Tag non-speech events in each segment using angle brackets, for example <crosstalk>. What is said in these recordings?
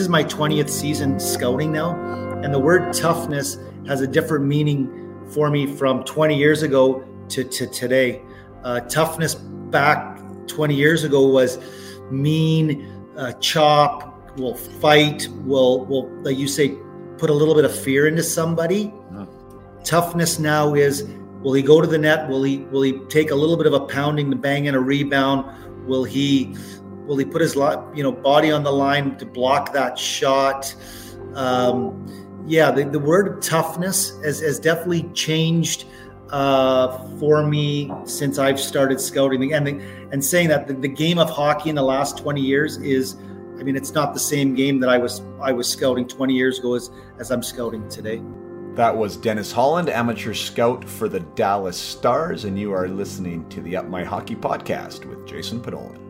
is my 20th season scouting now, and the word toughness has a different meaning for me from 20 years ago to, to today. Uh, toughness back 20 years ago was mean, uh, chop, will fight, will will like you say, put a little bit of fear into somebody. Toughness now is will he go to the net? Will he will he take a little bit of a pounding to bang in a rebound? Will he will he put his you know body on the line to block that shot? Um, yeah, the, the word toughness has, has definitely changed uh, for me since I've started scouting. And the, and saying that the, the, game of hockey in the last 20 years is, I mean, it's not the same game that I was I was scouting 20 years ago as, as I'm scouting today. That was Dennis Holland, amateur scout for the Dallas Stars, and you are listening to the Up My Hockey podcast with Jason Podollan.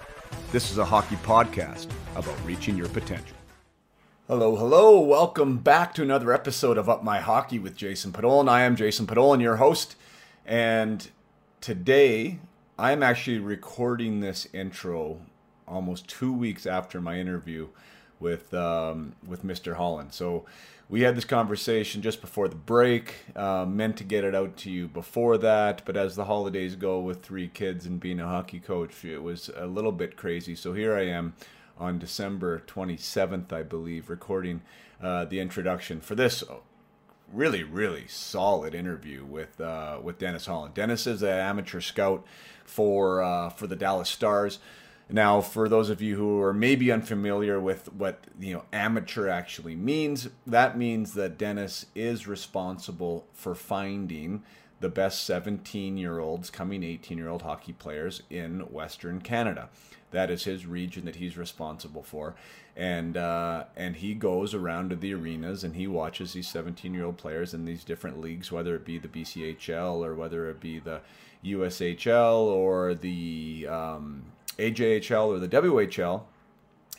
This is a hockey podcast about reaching your potential. Hello, hello. Welcome back to another episode of Up My Hockey with Jason Podollan. I am Jason Podollan, your host, and today I'm actually recording this intro almost two weeks after my interview with um, with Mr. Holland. So we had this conversation just before the break. Uh, meant to get it out to you before that, but as the holidays go with three kids and being a hockey coach, it was a little bit crazy. So here I am on December 27th, I believe, recording uh, the introduction for this really, really solid interview with uh, with Dennis Holland. Dennis is an amateur scout for uh, for the Dallas Stars. Now, for those of you who are maybe unfamiliar with what you know amateur actually means, that means that Dennis is responsible for finding the best 17 year olds, coming 18 year old hockey players in Western Canada. That is his region that he's responsible for, and uh, and he goes around to the arenas and he watches these 17 year old players in these different leagues, whether it be the BCHL or whether it be the USHL or the um, AJHL or the WHL,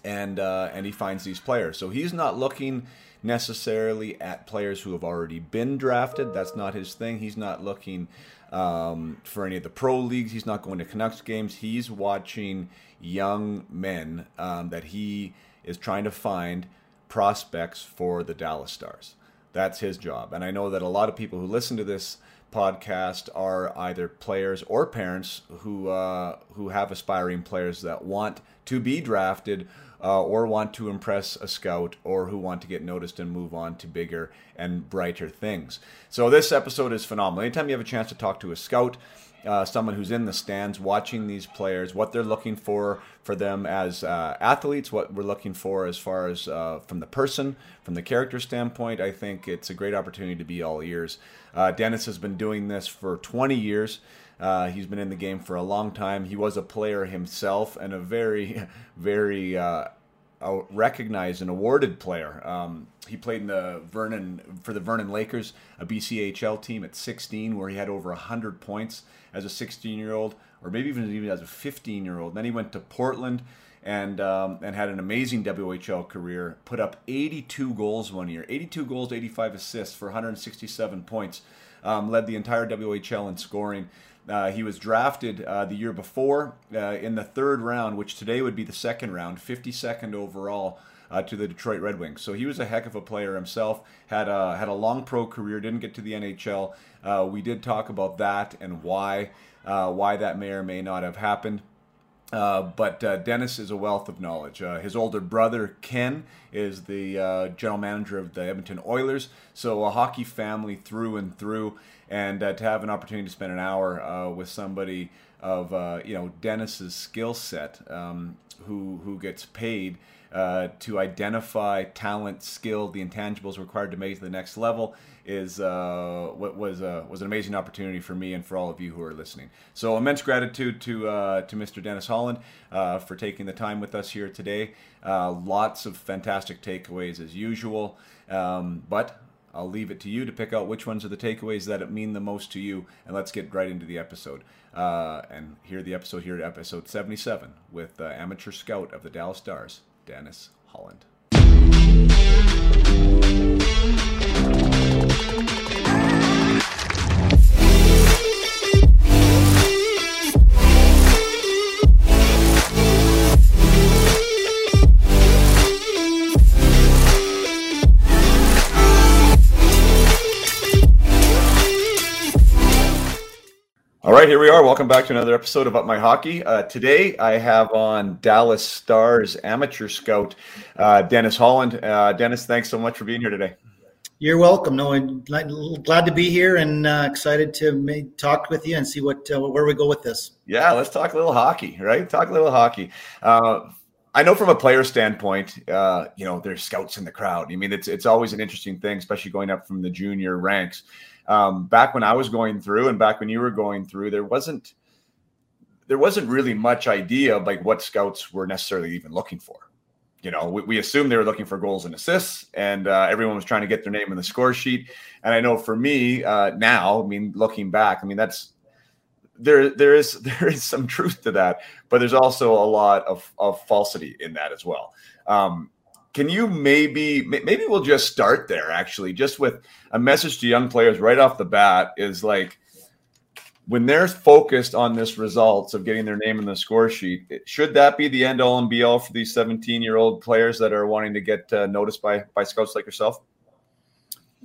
and uh, and he finds these players. So he's not looking necessarily at players who have already been drafted. That's not his thing. He's not looking um, for any of the pro leagues. He's not going to Canucks games. He's watching young men um, that he is trying to find prospects for the Dallas Stars. That's his job. And I know that a lot of people who listen to this podcast are either players or parents who uh, who have aspiring players that want to be drafted uh, or want to impress a scout or who want to get noticed and move on to bigger and brighter things. So this episode is phenomenal. Anytime you have a chance to talk to a scout, uh, someone who's in the stands watching these players, what they're looking for for them as uh, athletes, what we're looking for as far as uh, from the person, from the character standpoint. I think it's a great opportunity to be all ears. Uh, Dennis has been doing this for 20 years. Uh, he's been in the game for a long time. He was a player himself and a very, <laughs> very uh, recognized and awarded player. Um, he played in the Vernon for the Vernon Lakers, a BCHL team at 16, where he had over 100 points as a 16 year old, or maybe even even as a 15 year old. Then he went to Portland and um, and had an amazing WHL career. Put up 82 goals one year, 82 goals, 85 assists for 167 points. Um, led the entire WHL in scoring. Uh, he was drafted uh, the year before uh, in the third round, which today would be the second round, 52nd overall uh, to the Detroit Red Wings. So he was a heck of a player himself. Had a, had a long pro career. Didn't get to the NHL. Uh, we did talk about that and why uh, why that may or may not have happened. Uh, but uh, Dennis is a wealth of knowledge. Uh, his older brother Ken is the uh, general manager of the Edmonton Oilers, so a hockey family through and through. And uh, to have an opportunity to spend an hour with somebody of you know Dennis's skill set, um, who who gets paid uh, to identify talent, skill, the intangibles required to make it to the next level is uh, what was uh, was an amazing opportunity for me and for all of you who are listening. So immense gratitude to uh, to Mr. Dennis Holland uh, for taking the time with us here today. Lots of fantastic takeaways as usual, um, but. I'll leave it to you to pick out which ones are the takeaways that mean the most to you, and let's get right into the episode. And hear the episode here at episode 77 with amateur scout of the Dallas Stars, Dennis Holland. Right, here we are. Welcome back to another episode of Up My Hockey. Uh, today, I have on Dallas Stars amateur scout uh, Dennis Holland. Uh, Dennis, thanks so much for being here today. You're welcome. No, I'm glad to be here and uh, excited to make, talk with you and see what uh, where we go with this. Yeah, let's talk a little hockey, right? Talk a little hockey. Uh, I know from a player standpoint, you know, there's scouts in the crowd. I mean, it's it's always an interesting thing, especially going up from the junior ranks um, back when I was going through and back when you were going through, there wasn't there wasn't really much idea of like what scouts were necessarily even looking for. You know, we, we assumed they were looking for goals and assists, and uh, everyone was trying to get their name in the score sheet. And I know for me uh, now, I mean, looking back, I mean that's there there is <laughs> there is some truth to that, but there's also a lot of of falsity in that as well. Um, can you maybe maybe we'll just start there actually just with a message to young players right off the bat is like when they're focused on this results of getting their name in the score sheet should that be the end all and be all for these 17 year old players that are wanting to get uh, noticed by by scouts like yourself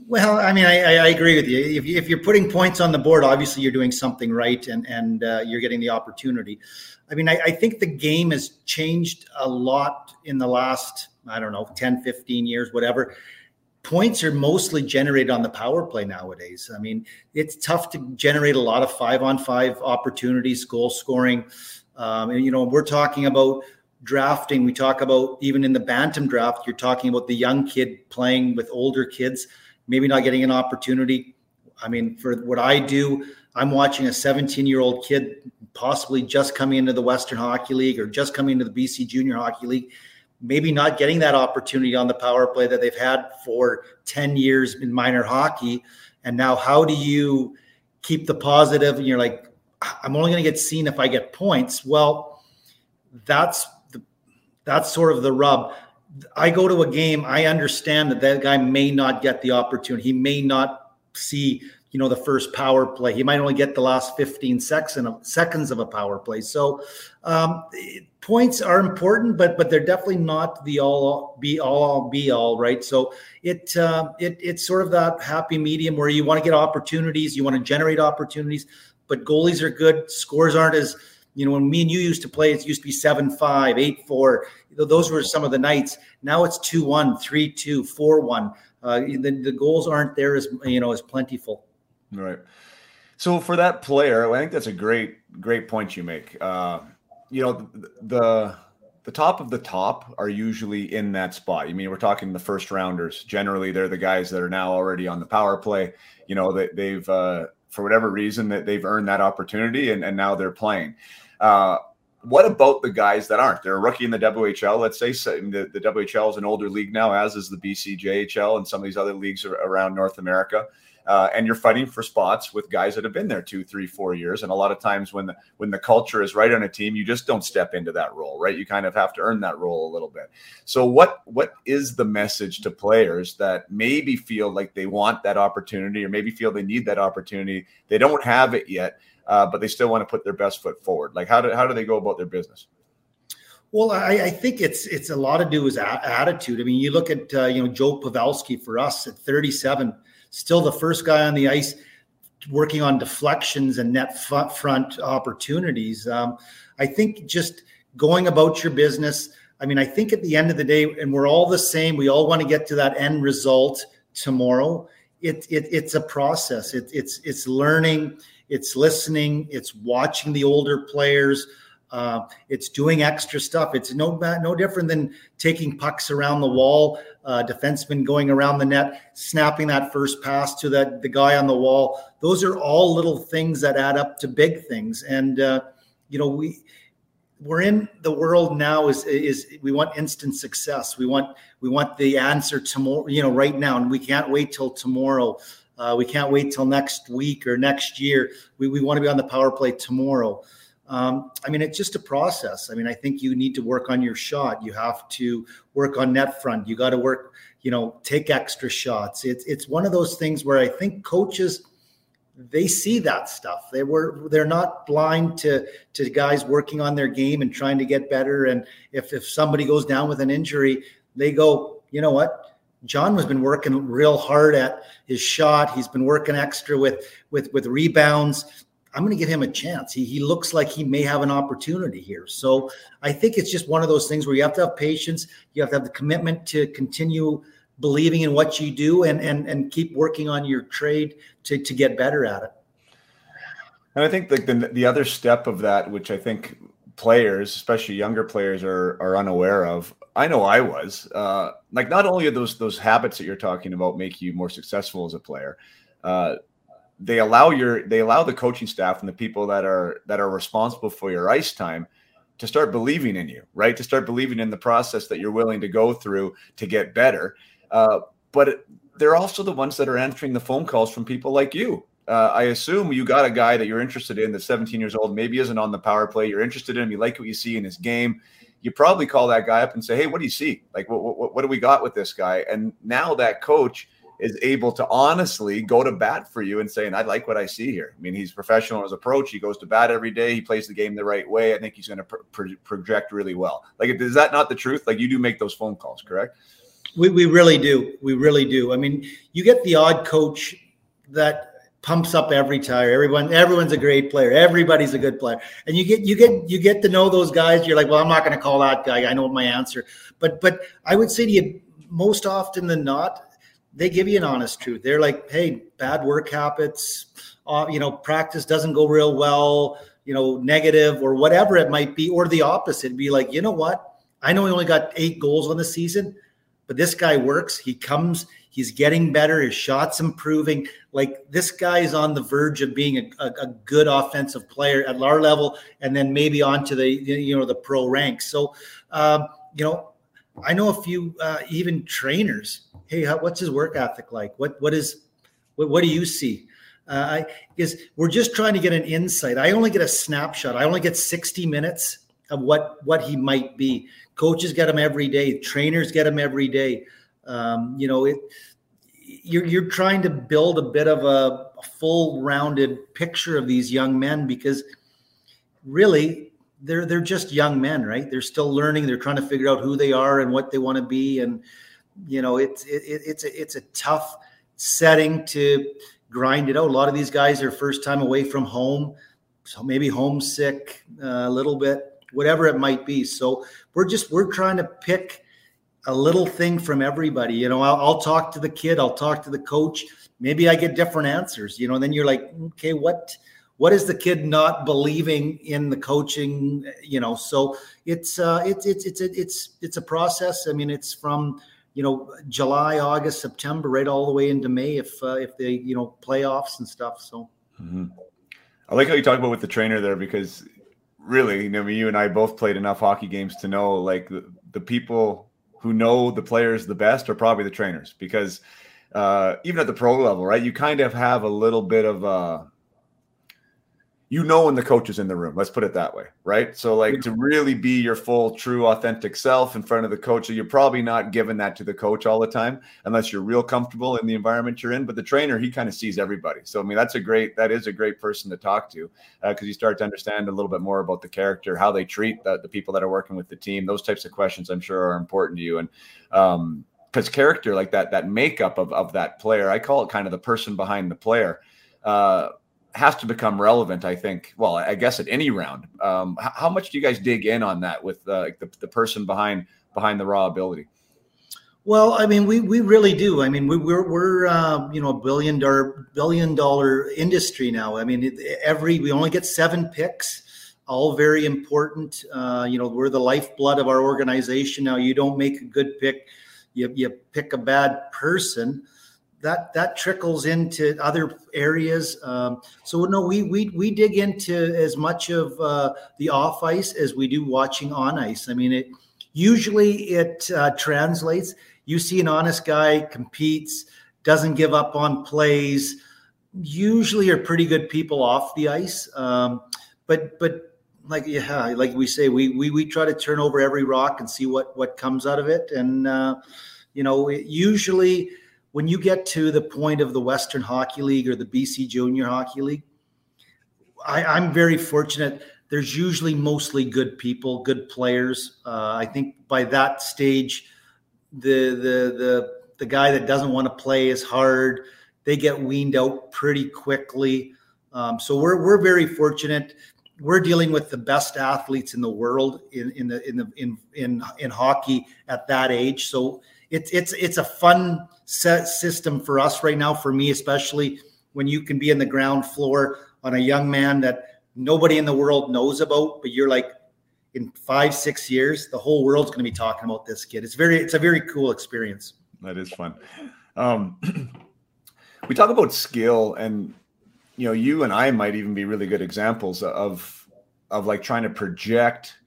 well, I mean, I, I agree with you. If, if, you're putting points on the board, obviously you're doing something right, and and uh, you're getting the opportunity. I mean, I, I, think the game has changed a lot in the last I don't know, 10, 15 years, whatever. Points are mostly generated on the power play nowadays. I mean, it's tough to generate a lot of five on five opportunities, goal scoring. Um, and, you know, we're talking about drafting. We talk about even in the Bantam draft, you're talking about the young kid playing with older kids, maybe not getting an opportunity. I mean, for what I do, I'm watching a 17 year old kid possibly just coming into the Western Hockey League or just coming into the BC Junior Hockey League maybe not getting that opportunity on the power play that they've had for 10 years in minor hockey. And now, how do you keep the positive? And you're like, I'm only going to get seen if I get points. Well, that's the, that's sort of the rub. I go to a game, I understand that that guy may not get the opportunity. He may not see you know the first power play. He might only get the last 15 seconds of a power play. So um, points are important, but but they're definitely not the all be all be all, right? So it uh, it it's sort of that happy medium where you want to get opportunities, you want to generate opportunities, but goalies are good. Scores aren't as you know when me and you used to play, it used to be seven five, eight four. Those were some of the nights. Now it's two one, three two, four one. Uh, the, the goals aren't there as you know as plentiful. Right. So for that player, I think that's a great, great point you make. Uh, you know, the, the, top of the top are usually in that spot. I mean, we're talking the first rounders. Generally, they're the guys that are now already on the power play. You know, they, they've uh, for whatever reason that they've earned that opportunity, and, and now they're playing. Uh, what about the guys that aren't? They're a rookie in the WHL. Let's say the, the WHL is an older league now, as is the BCJHL and some of these other leagues around North America uh, and you're fighting for spots with guys that have been there two, three, four years. And a lot of times when the when the culture is right on a team, you just don't step into that role, right? You kind of have to earn that role a little bit. So what what is the message to players that maybe feel like they want that opportunity or maybe feel they need that opportunity? They don't have it yet, uh, but they still want to put their best foot forward. Like how do how do they go about their business? Well, I, I, think it's it's a lot to do with attitude. I mean, you look at uh, you know Joe Pavelski for us at 37 still the first guy on the ice working on deflections and net front opportunities. Um, I think just going about your business. I mean, I think at the end of the day, and we're all the same. We all want to get to that end result tomorrow. It, it it's a process. It, it's it's learning. It's listening. It's watching the older players. Uh, it's doing extra stuff. It's no no different than taking pucks around the wall, uh, defenseman going around the net, snapping that first pass to that the guy on the wall. Those are all little things that add up to big things. And uh, you know we we're in the world now is is we want instant success. We want we want the answer tomorrow. You know, right now, and we can't wait till tomorrow. Uh, we can't wait till next week or next year. We, we want to be on the power play tomorrow. Um, I mean, it's just a process. I mean, I think you need to work on your shot. You have to work on net front. You got to work, you know, take extra shots. It's it's one of those things where I think coaches they see that stuff. They were they're not blind to to guys working on their game and trying to get better. And if if somebody goes down with an injury, they go, you know what? John has been working real hard at his shot. He's been working extra with with with rebounds. I'm going to give him a chance. He he looks like he may have an opportunity here. So I think it's just one of those things where you have to have patience. You have to have the commitment to continue believing in what you do and and and keep working on your trade to to get better at it. And I think like the the other step of that, which I think players, especially younger players, are are unaware of, I know I was. Uh, like not only are those those habits that you're talking about make you more successful as a player, uh, they allow your they allow the coaching staff and the people that are that are responsible for your ice time to start believing in you, right? To start believing in the process that you're willing to go through to get better. Uh, but they're also the ones that are answering the phone calls from people like you. Uh, I assume you got a guy that you're interested in that's 17 years old, maybe isn't on the power play. You're interested in him. You like what you see in his game you probably call that guy up and say, "Hey, what do you see? Like, what, what, what do we got with this guy?" And now that coach is able to honestly go to bat for you and saying, "I like what I see here." I mean, he's professional in his approach. He goes to bat every day. He plays the game the right way. I think he's going to pro- project really well. Like, is that not the truth? Like, you do make those phone calls, correct? We, we really do. We really do. I mean, you get the odd coach that pumps up every tire. Everyone, everyone's a great player. Everybody's a good player, and you get you get you get to know those guys. You're like, well, I'm not going to call that guy. I know my answer. But but I would say to you, most often than not, they give you an honest truth. They're like, hey, bad work habits. Uh, you know, practice doesn't go real well. You know, negative or whatever it might be, or the opposite. Be like, you know what? I know he only got eight goals on the season, but this guy works. He comes He's getting better. His shots improving. Like this guy is on the verge of being a, a, a good offensive player at our level, and then maybe onto the you know the pro ranks. So um, you know, I know a few uh, even trainers. Hey, how, what's his work ethic like? What what is what, what do you see? Uh, is we're just trying to get an insight. I only get a snapshot. I only get 60 minutes of what what he might be. Coaches get him every day. Trainers get him every day. Um, you know, it, you're, you're trying to build a bit of a, a full rounded picture of these young men because really they're they're just young men, right? They're still learning. They're trying to figure out who they are and what they want to be, and you know, it's it, it's a, it's a tough setting to grind it out. A lot of these guys are first time away from home, so maybe homesick uh, a little bit, whatever it might be. So we're just we're trying to pick a little thing from everybody. You know, I'll, I'll, talk to the kid, I'll talk to the coach. Maybe I get different answers. You know, and then you're like, okay, what what is the kid not believing in the coaching? You know, so it's uh, it's it's it's it's it's a process. I mean, it's from you know July, August, September, right all the way into May if uh, if they you know playoffs and stuff. So. Mm-hmm. I like how you talk about with the trainer there because really, you know, you and I both played enough hockey games to know like the, the people who know the players the best are probably the trainers because uh, even at the pro level, right, you kind of have a little bit of uh, you know when the coach is in the room let's put it that way right? So like to really be your full true authentic self in front of the coach so you're probably not giving that to the coach all the time unless you're real comfortable in the environment you're in but the trainer he kind of sees everybody. So i mean that's a great that is a great person to talk to because uh, you start to understand a little bit more about the character how they treat the, the people that are working with the team. Those types of questions i'm sure are important to you and um because character like that that makeup of, of that player i call it kind of the person behind the player uh has to become relevant. I think. Well, I guess at any round. Um, how, how, much do you guys dig in on that with uh, the, the person behind behind the raw ability? Well, I mean, we, we really do. I mean, we, we're we're uh, you know a billion dollar billion dollar industry now. I mean, every we only get seven picks. all very important. Uh, you know, we're the lifeblood of our organization. Now, you don't make a good pick, you, you pick a bad person. That that trickles into other areas. Um, so no, we we we dig into as much of uh, the off ice as we do watching on ice. I mean, it usually it uh, translates. You see an honest guy competes, doesn't give up on plays. Usually, are pretty good people off the ice. Um, but but like yeah, like we say, we we we try to turn over every rock and see what what comes out of it. And uh, you know, it, usually when you get to the point of the Western Hockey League or the BC Junior Hockey League, I, I'm very fortunate. There's usually mostly good people, good players. Uh, I think by that stage, the the the the guy that doesn't want to play as hard, they get weaned out pretty quickly. Um, so we're we're very fortunate we're dealing with the best athletes in the world in, in the in the in in in hockey at that age. So it's it's it's a fun set system for us right now. For me, especially when you can be in the ground floor on a young man that nobody in the world knows about, but you're like in five six years, the whole world's going to be talking about this kid. It's very it's a very cool experience. That is fun. Um, <clears throat> we talk about skill and you know, you and I might even be really good examples of of like trying to project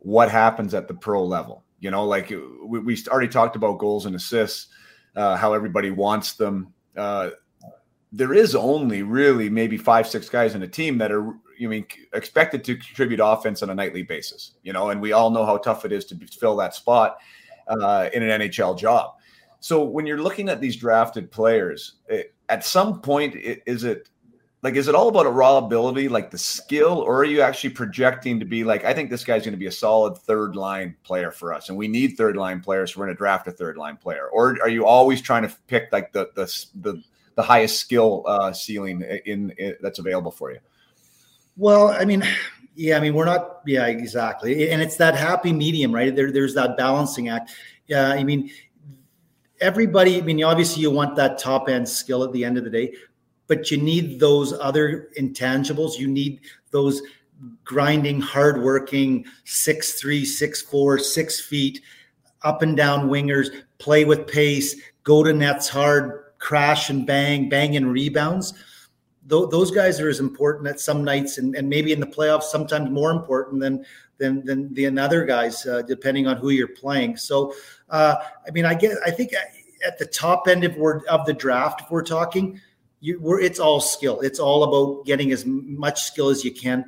what happens at the pro level. You know, like we, we already talked about goals and assists, uh, how everybody wants them. Uh, there is only really maybe five, six guys in a team that are, you mean, expected to contribute offense on a nightly basis. You know, and we all know how tough it is to fill that spot uh, in an NHL job. So when you're looking at these drafted players, it, at some point, it, is it like is it all about a raw ability like the skill or are you actually projecting to be like i think this guy's going to be a solid third line player for us and we need third line players so we're going to draft a third line player or are you always trying to pick like the the the, the highest skill uh, ceiling in, in that's available for you? Well i mean yeah i mean we're not yeah exactly and it's that happy medium right? There there's that balancing act. Yeah i mean everybody i mean obviously you want that top end skill at the end of the day but you need those other intangibles. You need those grinding, hardworking, six three, six four, six feet, up and down wingers, play with pace, go to nets hard, crash and bang, bang and rebounds. those guys are as important at some nights, and, and maybe in the playoffs, sometimes more important than than than the other guys, uh, depending on who you're playing. So, uh, I mean, I get, I think at the top end of of the draft, if we're talking, you we're, it's all skill. It's all about getting as much skill as you can.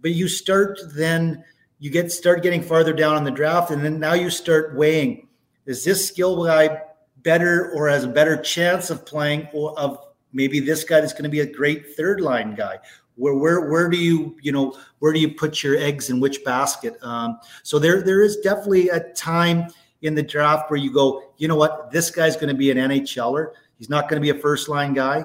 But you start then you get start getting farther down on the draft, and then now you start weighing: is this skill guy better or has a better chance of playing or of maybe this guy is going to be a great third line guy? Where where where do you you know where do you put your eggs in which basket? Um, so there there is definitely a time in the draft where you go, you know what, this guy's going to be an NHLer. He's not going to be a first line guy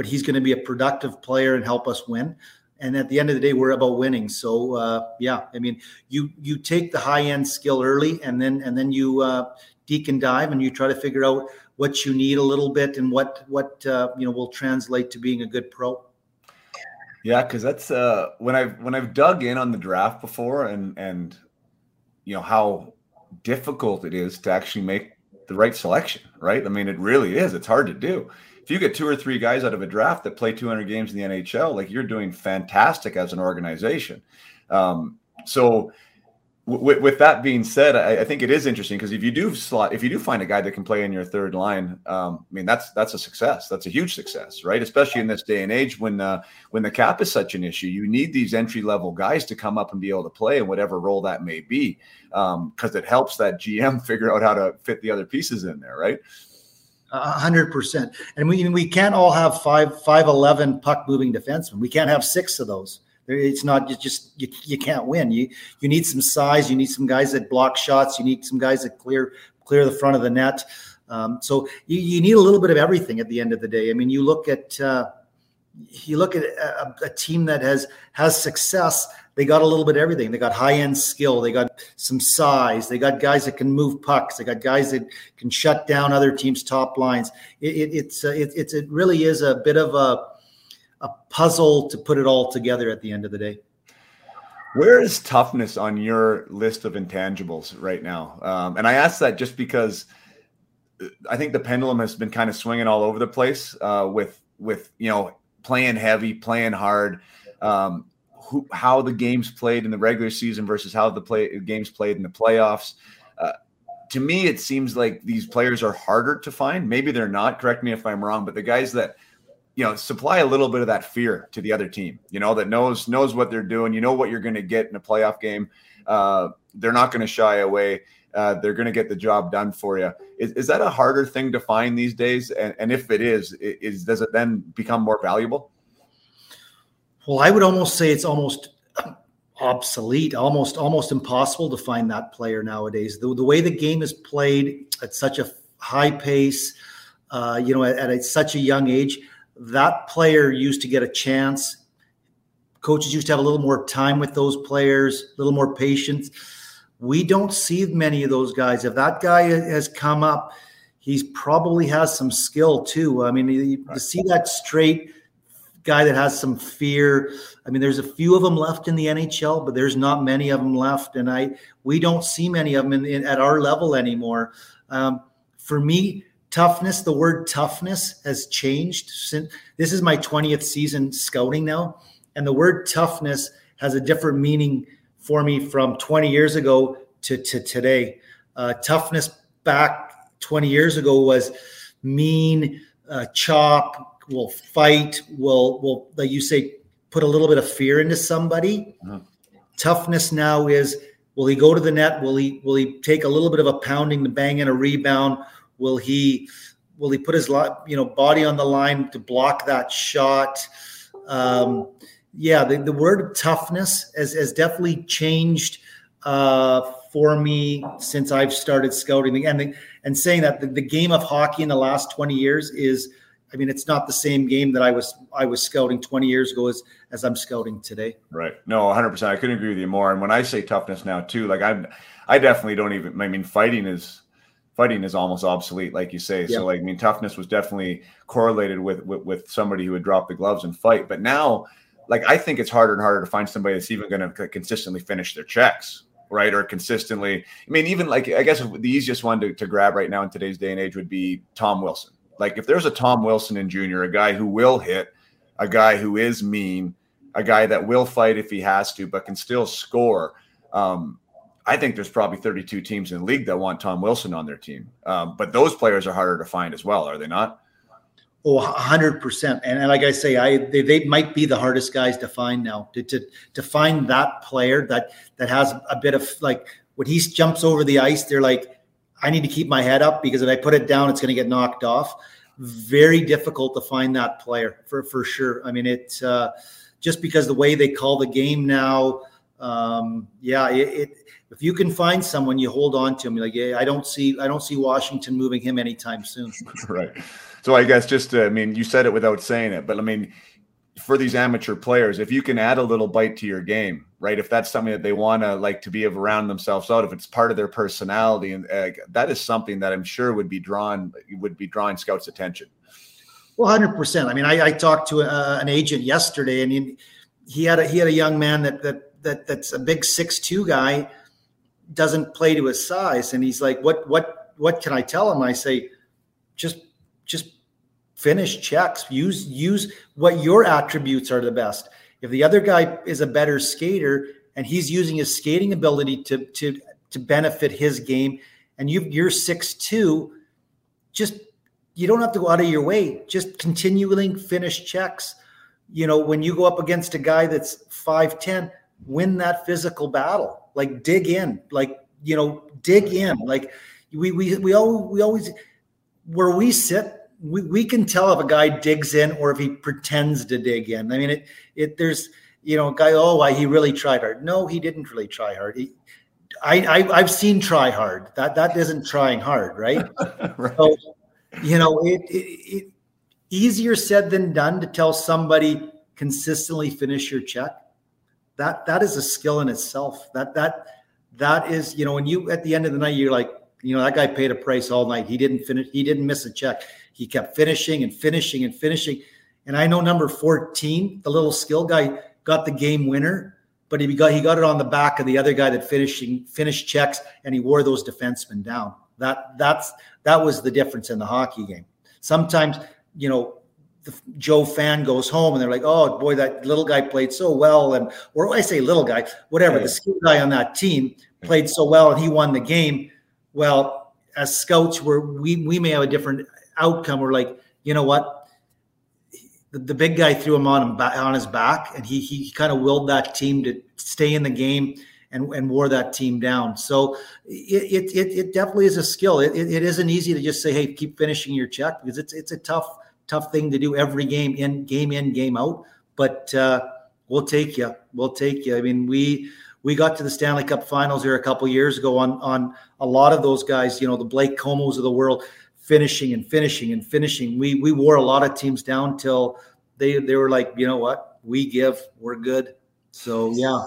but he's going to be a productive player and help us win. And at the end of the day, we're about winning. So uh, yeah, I mean, you you take the high end skill early, and then and then you uh, deep and dive, and you try to figure out what you need a little bit and what what uh, you know will translate to being a good pro. Yeah, because that's uh, when I've when I've dug in on the draft before, and and you know how difficult it is to actually make the right selection. Right? I mean, it really is. It's hard to do if you get two or three guys out of a draft that play 200 games in the NHL, like you're doing fantastic as an organization. Um, so, w- with that being said, I, I think it is interesting because if you do slot, if you do find a guy that can play in your third line, um, I mean that's that's a success. That's a huge success, right? Especially in this day and age when uh, when the cap is such an issue, you need these entry level guys to come up and be able to play in whatever role that may be, because um, it helps that GM <laughs> figure out how to fit the other pieces in there, right? Hundred percent. And we we can't all have five five eleven puck moving defensemen. We can't have six of those. It's not just, just you, you can't win. You you need some size. You need some guys that block shots. You need some guys that clear clear the front of the net. Um, so you, you need a little bit of everything at the end of the day. I mean, you look at uh, you look at a, a team that has has success they got a little bit of everything. They got high end skill. They got some size. They got guys that can move pucks. They got guys that can shut down other teams' top lines. It, it, it's uh, it, it's it really is a bit of a a puzzle to put it all together at the end of the day. Where is toughness on your list of intangibles right now? Um, and I ask that just because I think the pendulum has been kind of swinging all over the place uh, with with you know playing heavy, playing hard, um, who, how the games played in the regular season versus how the play games played in the playoffs. Uh, to me, it seems like these players are harder to find. Maybe they're not. Correct me if I'm wrong, but the guys that you know supply a little bit of that fear to the other team you know that knows knows what they're doing you know what you're going to get in a playoff game uh, they're not going to shy away uh, they're going to get the job done for you is, is that a harder thing to find these days and, and if it is is does it then become more valuable well i would almost say it's almost obsolete almost almost impossible to find that player nowadays the, the way the game is played at such a high pace uh, you know at, at a, such a young age that player used to get a chance. Coaches used to have a little more time with those players, a little more patience. We don't see many of those guys. If that guy has come up, he's probably has some skill too. I mean, you, see that straight guy that has some fear. I mean, there's a few of them left in the NHL, but there's not many of them left, and I we don't see many of them in, in, at our level anymore. Um, for me, toughness the word toughness has changed since this is my 20th season scouting now and the word toughness has a different meaning for me from 20 years ago to, to today uh, toughness back 20 years ago was mean uh, chop will fight will will like you say put a little bit of fear into somebody uh-huh. toughness now is will he go to the net will he will he take a little bit of a pounding to bang in a rebound Will he will he put his you know body on the line to block that shot? Um, yeah, the, the word toughness has, has definitely changed uh, for me since I've started scouting. And the, and saying that the, the game of hockey in the last twenty years is, I mean, it's not the same game that I was I was scouting twenty years ago as as I'm scouting today. Right. No, 100. percent I couldn't agree with you more. And when I say toughness now too, like I'm, I definitely don't even. I mean, fighting is fighting is almost obsolete, like you say. Yeah. So, like, I mean, toughness was definitely correlated with, with, with somebody who would drop the gloves and fight. But now, like, I think it's harder and harder to find somebody that's even going to consistently finish their checks, right? Or consistently. I mean, even like, I guess the easiest one to, to grab right now in today's day and age would be Tom Wilson. Like, if there's a Tom Wilson in junior, a guy who will hit, a guy who is mean, a guy that will fight if he has to, but can still score. Um, I think there's probably 32 teams in the league that want Tom Wilson on their team. Um, but those players are harder to find as well, are they not? Oh, 100%. And, and like I say, I they, they might be the hardest guys to find now. To, to to find that player that that has a bit of like when he jumps over the ice, they're like, I need to keep my head up because if I put it down, it's going to get knocked off. Very difficult to find that player for for sure. I mean, it's uh, just because the way they call the game now. Um, yeah, it, it if you can find someone, you hold on to him. Like, yeah, I don't see, I don't see Washington moving him anytime soon. <laughs> right. So I guess just, to, I mean, you said it without saying it, but I mean, for these amateur players, if you can add a little bite to your game, right? If that's something that they want to like to be around themselves out, if it's part of their personality, and uh, that is something that I'm sure would be drawn would be drawing scouts' attention. Well, hundred percent. I mean, I, I talked to a, uh, an agent yesterday, and he, he had a he had a young man that that that that's a big six two guy doesn't play to his size. And he's like, what, what, what can I tell him? I say, just, just finish checks. Use, use what your attributes are the best. If the other guy is a better skater and he's using his skating ability to, to, to benefit his game, and you, you're six two, just you don't have to go out of your way. Just continually finish checks. You know, when you go up against a guy that's five ten, win that physical battle like dig in like you know dig in like we we we all we always where we sit we, we can tell if a guy digs in or if he pretends to dig in i mean it it there's you know a guy oh why he really tried hard no he didn't really try hard he, I, I i've seen try hard that that isn't trying hard right, <laughs> right. so you know it, it, it easier said than done to tell somebody consistently finish your check that that is a skill in itself. That that that is, you know, when you at the end of the night, you're like, you know, that guy paid a price all night. He didn't finish, he didn't miss a check. He kept finishing and finishing and finishing. And I know number 14, the little skill guy, got the game winner but he got he got it on the back of the other guy that finishing finished checks, and he wore those defensemen down. That that's that was the difference in the hockey game. Sometimes you know the Joe fan goes home and they're like, "Oh boy, that little guy played so well," and or I say little guy, whatever, yeah. the skill guy on that team played so well and he won the game. Well, as scouts, where we we may have a different outcome. We're like, you know what? The, the big guy threw him on him on his back, and he he kind of willed that team to stay in the game and, and wore that team down. So it, it, it definitely is a skill. It, it, it isn't easy to just say, hey, keep finishing your check because it's it's a tough tough thing to do every game in game in game out. But uh, we'll take you. We'll take you. I mean, we we got to the Stanley Cup Finals here a couple years ago on on a lot of those guys. You know, the Blake Comeaus of the world finishing and finishing and finishing. We we wore a lot of teams down till they they were like, you know what, we give, we're good. So yeah.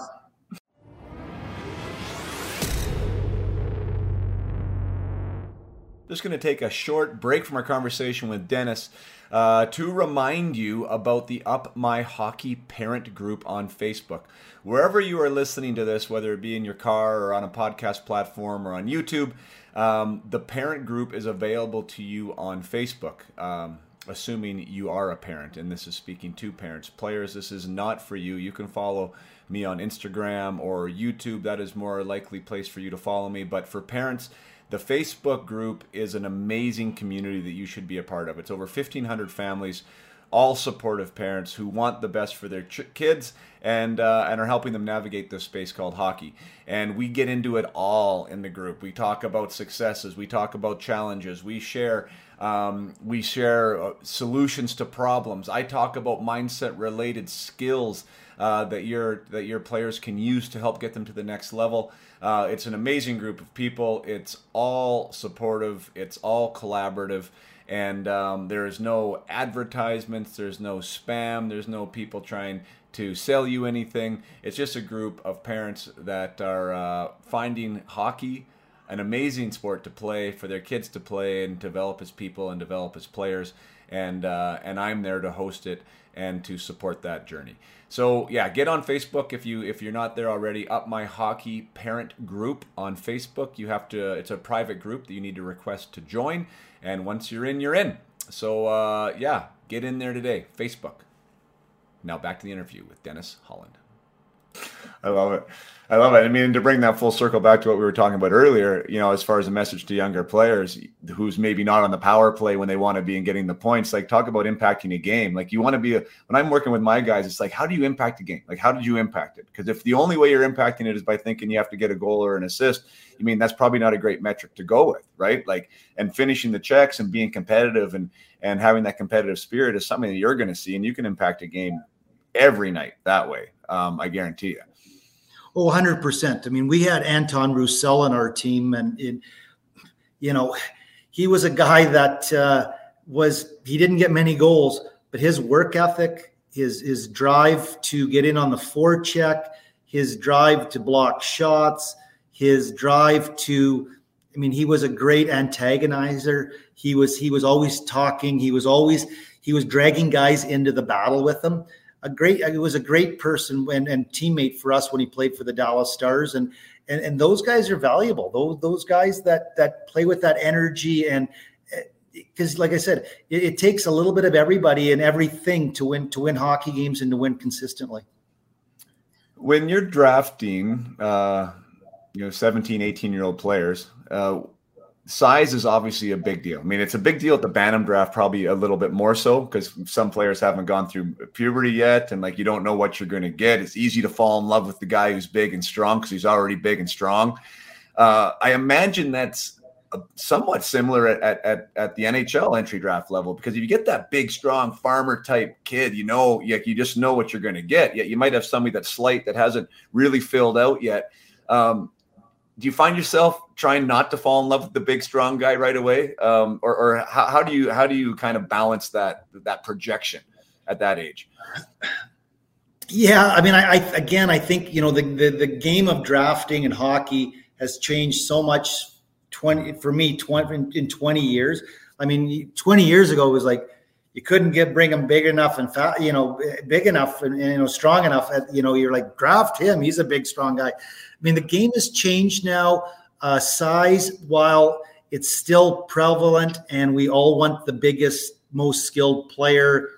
Just going to take a short break from our conversation with Dennis uh, to remind you about the Up My Hockey parent group on Facebook. Wherever you are listening to this, whether it be in your car or on a podcast platform or on YouTube, um, the parent group is available to you on Facebook. Um, assuming you are a parent, and this is speaking to parents. Players, this is not for you. You can follow me on Instagram or YouTube. That is more likely place for you to follow me. But for parents, the Facebook group is an amazing community that you should be a part of. It's over 1,500 families, all supportive parents who want the best for their ch- kids and uh, and are helping them navigate this space called hockey. And we get into it all in the group. We talk about successes. We talk about challenges. We share. Um, we share uh, solutions to problems. I talk about mindset related skills uh, that your that your players can use to help get them to the next level. Uh, it's an amazing group of people. It's all supportive. It's all collaborative. And um, there is no advertisements. There's no spam. There's no people trying to sell you anything. It's just a group of parents that are uh, finding hockey an amazing sport to play for their kids to play and develop as people and develop as players. And uh, and I'm there to host it and to support that journey. So yeah, get on Facebook if you if you're not there already. Up my hockey parent group on Facebook. You have to. It's a private group that you need to request to join, and once you're in, you're in. So uh, yeah, get in there today. Facebook. Now back to the interview with Dennis Holland. I love it. I love it. I mean, to bring that full circle back to what we were talking about earlier, you know, as far as a message to younger players who's maybe not on the power play when they want to be and getting the points, like talk about impacting a game. Like you want to be a, when I'm working with my guys, it's like, how do you impact a game? Like, how did you impact it? Because if the only way you're impacting it is by thinking you have to get a goal or an assist, I mean, that's probably not a great metric to go with, right? Like, and finishing the checks and being competitive and, and having that competitive spirit is something that you're going to see and you can impact a game every night that way. Um, I guarantee you. Oh, 100%. I mean, we had Antoine Roussel on our team, and, it, you know, he was a guy that uh, was, he didn't get many goals, but his work ethic, his, his drive to get in on the forecheck, his drive to block shots, his drive to, I mean, he was a great antagonizer. He was, he was always talking. He was always, he was dragging guys into the battle with him a great it was a great person and, and teammate for us when he played for the Dallas Stars. And and, and those guys are valuable. Those those guys that that play with that energy and because eh, like I said it, it, takes a little bit of everybody and everything to win to win hockey games and to win consistently. When you're drafting uh you know 17 18 year old players uh size is obviously a big deal. I mean, it's a big deal at the Bantam draft, probably a little bit more so because some players haven't gone through puberty yet, and like you don't know what you're going to get. It's easy to fall in love with the guy who's big and strong because he's already big and strong. Uh, I imagine that's somewhat similar at, at, at the NHL entry draft level because if you get that big, strong farmer type kid, you know, you, you just know what you're going to get. Yet you might have somebody that's slight that hasn't really filled out yet. Um, do you find yourself trying not to fall in love with the big strong guy right away um, or, or how, how, do you how do you kind of balance that that projection at that age yeah i mean I, I, again i think you know the, the, the game of drafting and hockey has changed so much 20 for me 20 in 20 years i mean 20 years ago was like you couldn't get bring him big enough and fat, you know, big enough and, and, you know strong enough. At, you know, you're like draft him. He's a big, strong guy. Mean, the game has changed now. Uh, size, while it's still prevalent, and we all want the biggest, most skilled player.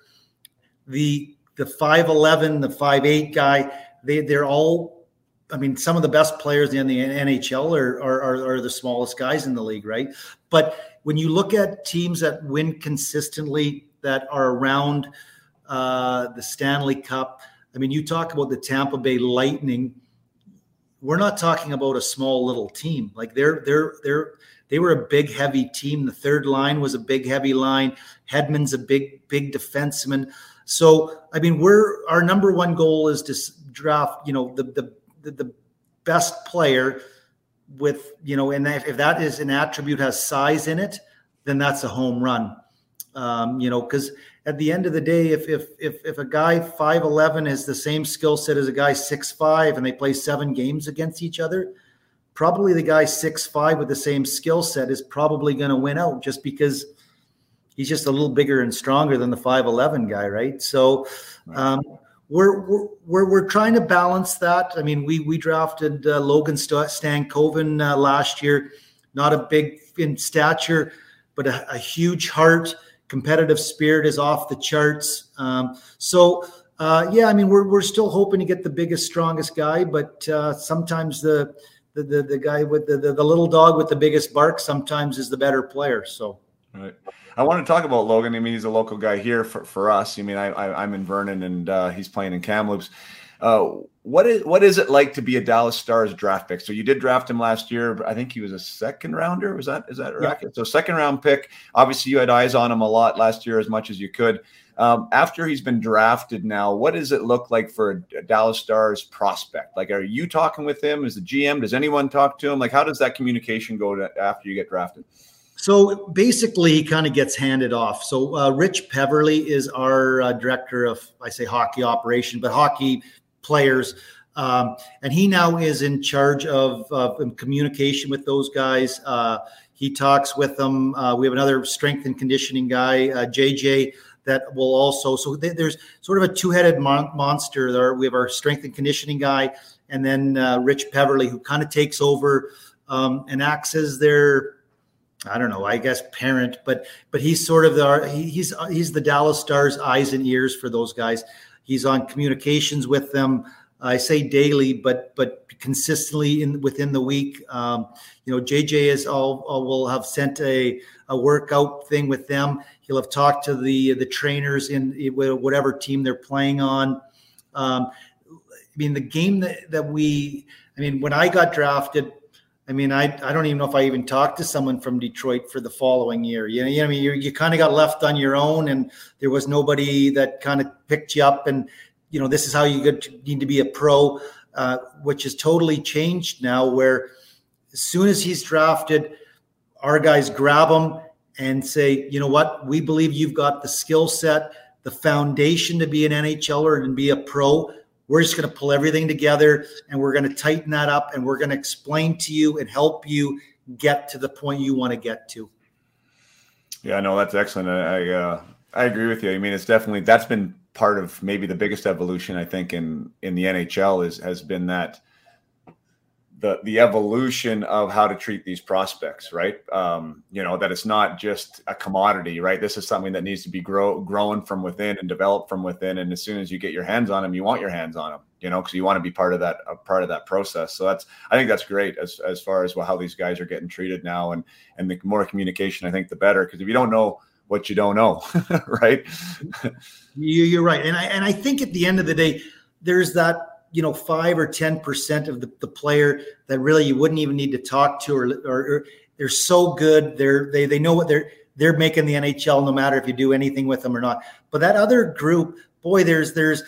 The the five eleven, the five eight guy, they they're all. I mean, some of the best players in the NHL are, are, are the smallest guys in the league, right? But when you look at teams that win consistently, that are around uh, the Stanley Cup. I mean, you talk about the Tampa Bay Lightning. We're not talking about a small little team. Like they're they're they're they were a big heavy team. The third line was a big heavy line. Hedman's a big big defenseman. So I mean, we're our number one goal is to draft. You know, the the the, the best player with you know, and if, if that is an attribute has size in it, then that's a home run. Um, you know, because at the end of the day, if if if if a guy five eleven is the same skill set as a guy six five, and they play seven games against each other, probably the guy six five with the same skill set is probably going to win out just because he's just a little bigger and stronger than the five eleven guy, right? So. Um, we're, we're we're trying to balance that. I mean, we we drafted uh, Logan Stankoven uh, last year, not a big in stature, but a, a huge heart competitive spirit is off the charts. Um, so uh, yeah, I mean we're we're still hoping to get the biggest, strongest guy, but uh, sometimes the, the the the guy with the, the, the little dog with the biggest bark sometimes is the better player. So right. I want to talk about Logan. I mean, he's a local guy here for, for us. I mean, I, I am in Vernon and uh, he's playing in Kamloops. Uh, what is what is it like to be a Dallas Stars draft pick? So you did draft him last year. I think he was a second rounder. Was that is that right? Yeah. So second round pick. Obviously, you had eyes on him a lot last year, as much as you could. Um, after he's been drafted now, what does it look like for a Dallas Stars prospect? Like, are you talking with him? Is the GM? Does anyone talk to him? Like, how does that communication go to, after you get drafted? So basically, he kind of gets handed off. So uh, Rich Peverley is our uh, director of, I say, hockey operation, but hockey players. Um, and he now is in charge of, of communication with those guys. Uh, he talks with them. Uh, we have another strength and conditioning guy, JJ, uh, that will also. So th- there's sort of a two-headed mon- monster there. We have our strength and conditioning guy, and then uh, Rich Peverley, who kind of takes over um, and acts as their I don't know, I guess parent, but but he's sort of the he's he's the Dallas Stars eyes and ears for those guys. He's on communications with them. I say daily, but but consistently in within the week. Um, you know, JJ is all, all will have sent a a workout thing with them. He'll have talked to the the trainers in whatever team they're playing on. Um, I mean, the game that, that we, I mean, when I got drafted, I mean, I, I don't even know if I even talked to someone from Detroit for the following year. You know, you know I mean, you you kind of got left on your own, and there was nobody that kind of picked you up, and you know, this is how you to, need to be a pro, uh, which has totally changed now. Where as soon as he's drafted, our guys grab him and say, you know what, we believe you've got the skill set, the foundation to be an NHLer and be a pro we're just going to pull everything together and we're going to tighten that up and we're going to explain to you and help you get to the point you want to get to. Yeah, no, that's excellent. I uh, I agree with you. I mean, it's definitely that's been part of maybe the biggest evolution I think in in the NHL is has been that the the evolution of how to treat these prospects, right? Um, you know that it's not just a commodity, right? This is something that needs to be grow grown from within and developed from within. And as soon as you get your hands on them, you want your hands on them, you know, because you want to be part of that a part of that process. So that's I think that's great as as far as well, how these guys are getting treated now, and and the more communication, I think, the better. Because if you don't know what you don't know, <laughs> right? you, you're right, and I and I think at the end of the day, there's that you know five or ten percent of the, the player that really you wouldn't even need to talk to, or, or, or they're so good, they're they they know what they're they're making the NHL no matter if you do anything with them or not. But that other group, boy, there's there's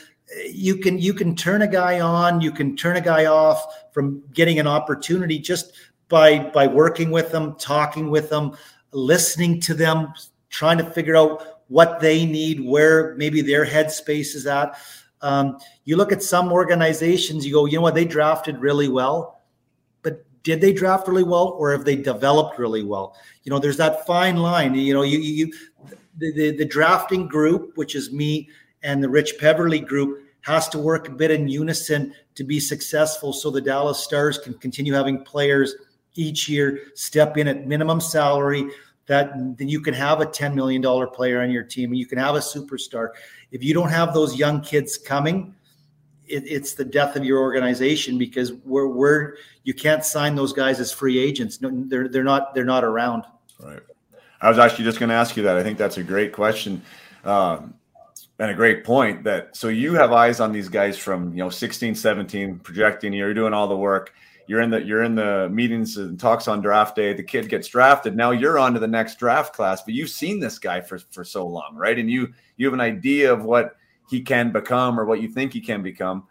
you can you can turn a guy on, you can turn a guy off from getting an opportunity just by by working with them, talking with them, listening to them, trying to figure out what they need, where maybe their headspace is at. Um, you look at some organizations, you go, you know what, they drafted really well, but did they draft really well or have they developed really well? You know, there's that fine line. You know, you, you the, the, the drafting group, which is me and the Rich Peverley group, has to work a bit in unison to be successful so the Dallas Stars can continue having players each year step in at minimum salary that then you can have a $10 million player on your team and you can have a superstar. If you don't have those young kids coming, it, it's the death of your organization because we're, we're you can't sign those guys as free agents. No, they're they're not they're not around. Right. I was actually just going to ask you that. I think that's a great question. Um, and a great point that so you have eyes on these guys from you know 16 17 projecting you're doing all the work you're in the you're in the meetings and talks on draft day. The kid gets drafted. Now you're on to the next draft class but you've seen this guy for for so long right? And you you have an idea of what he can become or what you think he can become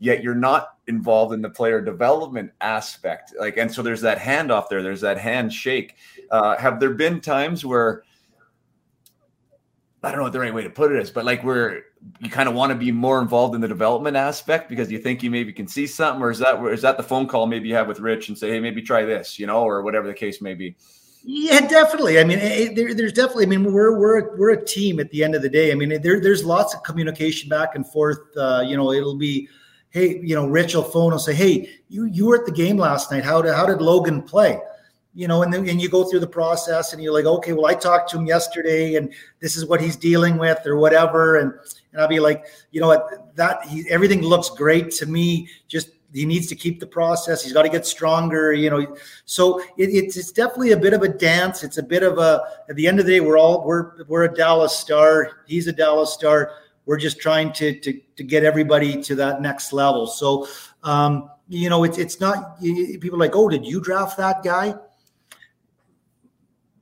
yet you're not involved in the player development aspect. Like and so there's that handoff there. There's that handshake. Uh, have there been times where i don't know what the right way to put it is but like where you kind of want to be more involved in the development aspect because you think you maybe can see something or is that is that the phone call maybe you have with rich and say hey maybe try this you know or whatever the case may be yeah, definitely. I mean, it, there, there's definitely. I mean, we're we're we're a team at the end of the day. I mean, there, there's lots of communication back and forth. Uh, you know, it'll be, hey, you know, Rich will phone will say, hey, you you were at the game last night. How did how did Logan play? You know, and then and you go through the process, and you're like, okay, well, I talked to him yesterday, and this is what he's dealing with, or whatever, and and I'll be like, you know what, that he, everything looks great to me. Just he needs to keep the process. He's got to get stronger, you know. So it, it's it's definitely a bit of a dance. It's a bit of a. At the end of the day, we're all we're we're a Dallas Star. He's a Dallas Star. We're just trying to to to get everybody to that next level. So, um, you know, it's it's not people like, oh, did you draft that guy?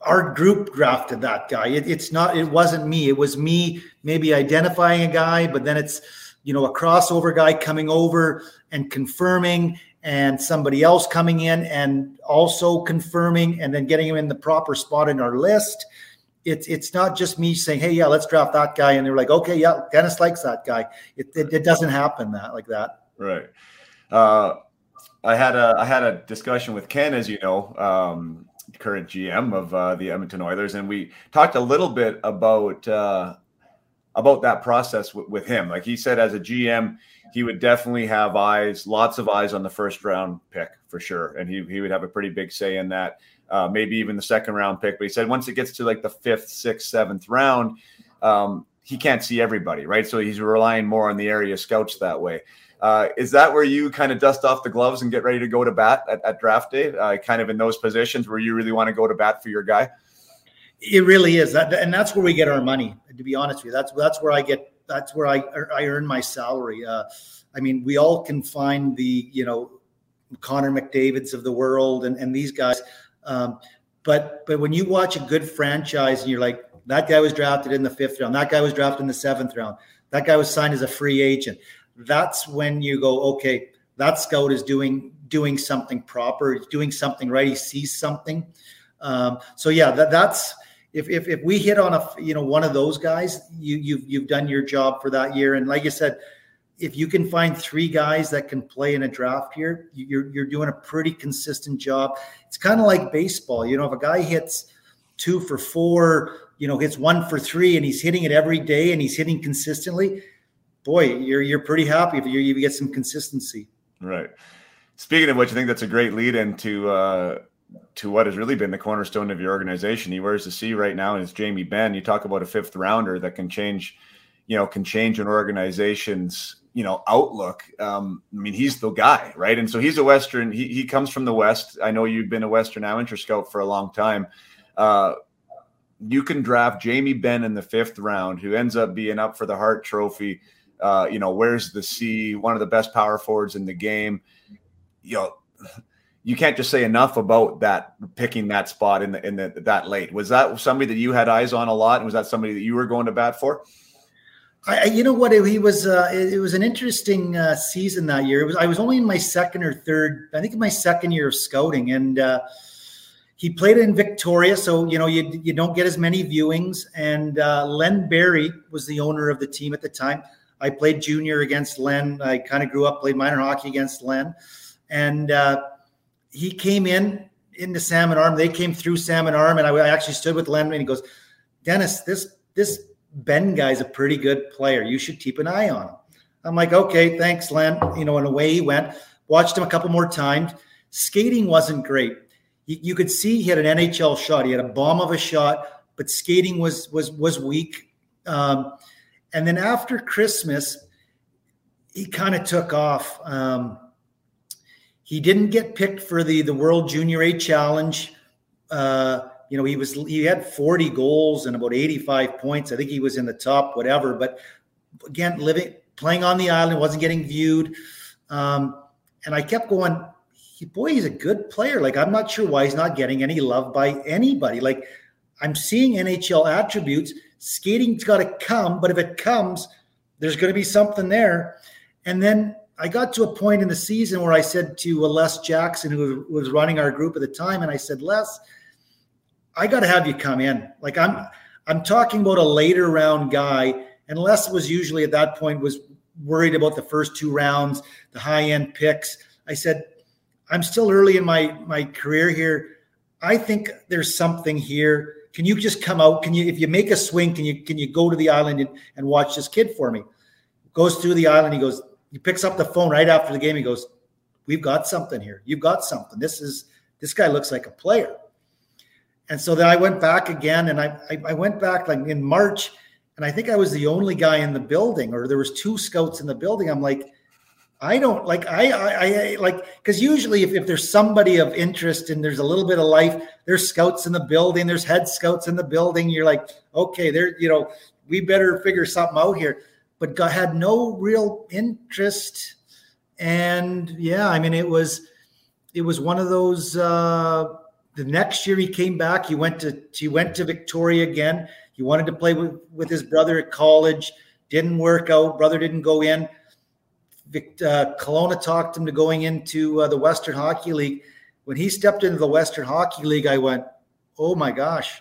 Our group drafted that guy. It, it's not. It wasn't me. It was me maybe identifying a guy, but then it's you know a crossover guy coming over and confirming and somebody else coming in and also confirming and then getting him in the proper spot in our list it's it's not just me saying hey yeah let's draft that guy and they're like okay yeah dennis likes that guy it, it, it doesn't happen that like that right uh, i had a i had a discussion with ken as you know um, current gm of uh, the edmonton oilers and we talked a little bit about uh, about that process w- with him. Like he said, as a GM, he would definitely have eyes, lots of eyes on the first round pick for sure, and he he would have a pretty big say in that. Uh, maybe even the second round pick. But he said once it gets to like the fifth, sixth, seventh round, um, he can't see everybody, right? So he's relying more on the area scouts that way. Uh, is that where you kind of dust off the gloves and get ready to go to bat at, at draft day? Uh, kind of in those positions where you really want to go to bat for your guy? It really is that, and that's where we get our money. To be honest with you, that's that's where I get. That's where I I earn my salary. Uh, I mean, we all can find the you know Connor McDavid's of the world and and these guys, um, but but when you watch a good franchise and you're like that guy was drafted in the fifth round, that guy was drafted in the seventh round, that guy was signed as a free agent. That's when you go, okay, that scout is doing doing something proper, he's doing something right. He sees something. Um, so yeah, that, that's if, if if we hit on a you know one of those guys, you you've you've done your job for that year. And like I said, if you can find three guys that can play in a draft year, you're you're doing a pretty consistent job. It's kind of like baseball. You know, if a guy hits two for four, you know, hits one for three, and he's hitting it every day and he's hitting consistently, boy, you're you're pretty happy if you, you get some consistency. Right. Speaking of which, I think that's a great lead into uh, to what has really been the cornerstone of your organization. He wears the C right now, and it's Jamie Benn. You talk about a fifth rounder that can change, you know, can change an organization's you know outlook. Um, I mean, he's the guy, right? And so he's a Western. He he comes from the West. I know you've been a Western Amateur scout for a long time. Uh, you can draft Jamie Benn in the fifth round, who ends up being up for the Hart Trophy. Uh, you know, where's the C, one of the best power forwards in the game. You know, you can't just say enough about that picking that spot in the in the that late. Was that somebody that you had eyes on a lot, and was that somebody that you were going to bat for? I, you know what? He was. Uh, it, was an interesting uh, season that year. It was. I was only in my second or third. I think in my second year of scouting, and uh, he played in Victoria. So you know, you you don't get as many viewings. And uh, Len Barrie was the owner of the team at the time. I played junior against Len. I kind of grew up played minor hockey against Len, and uh, he came in into Salmon Arm. They came through Salmon Arm, and I, I actually stood with Len, and he goes, "Dennis, this this Benn guy's a pretty good player. You should keep an eye on him. I'm like, okay, thanks, Len. You know, and away he went. Watched him a couple more times. Skating wasn't great. You, you could see he had an NHL shot. He had a bomb of a shot, but skating was was was weak. Um, and then after Christmas, he kind of took off. Um, he didn't get picked for the the World Junior A Challenge. Uh, you know, he was he had 40 goals and about 85 points. I think he was in the top, whatever. But again, living playing on the island wasn't getting viewed. Um, and I kept going, boy, he's a good player. Like I'm not sure why he's not getting any love by anybody. Like I'm seeing NHL attributes. Skating's got to come, but if it comes, there's going to be something there. And then I got to a point in the season where I said to Les Jackson, who was running our group at the time, and I said, Les, I got to have you come in. Like I'm, I'm talking about a later round guy, and Les was usually at that point was worried about the first two rounds, the high end picks. I said, I'm still early in my my career here. I think there's something here. Can you just come out? Can you, if you make a swing, can you can you go to the island and, and watch this kid for me? Goes through the island. He goes. He picks up the phone right after the game. He goes, "We've got something here. You've got something. This is this guy looks like a player." And so then I went back again, and I, I, I went back like in March, and I think I was the only guy in the building, or there was two scouts in the building. I'm like, I don't like I I, I like because usually if, if there's somebody of interest and there's a little bit of life, there's scouts in the building, there's head scouts in the building. You're like, okay, there, you know, we better figure something out here. But God had no real interest, and yeah, I mean, it was it was one of those. uh the next year he came back. He went to he went to Victoria again. He wanted to play with, with his brother at college. Didn't work out. Brother didn't go in. Vic, uh, Kelowna talked him to going into uh, the Western Hockey League. When he stepped into the Western Hockey League, I went, "Oh my gosh,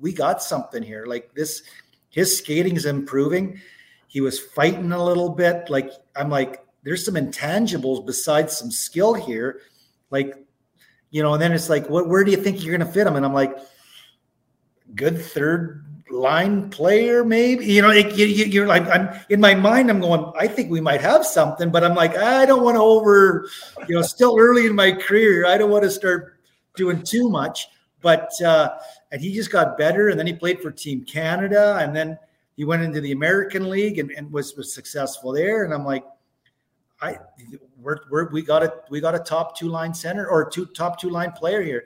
we got something here!" Like this, his skating is improving. He was fighting a little bit. Like I'm like, there's some intangibles besides some skill here. Like you know, and then it's like, what, where do you think you're going to fit him? And I'm like, good third line player, maybe. You know, it, you, are like, I'm in my mind, I'm going, I think we might have something, but I'm like, I don't want to over, you know, still early in my career. I don't want to start doing too much. But uh, and he just got better, and then he played for Team Canada, and then he went into the American League and, and was was successful there. And I'm like, I we're, we're, we got a we got a top two line center or two top two line player here.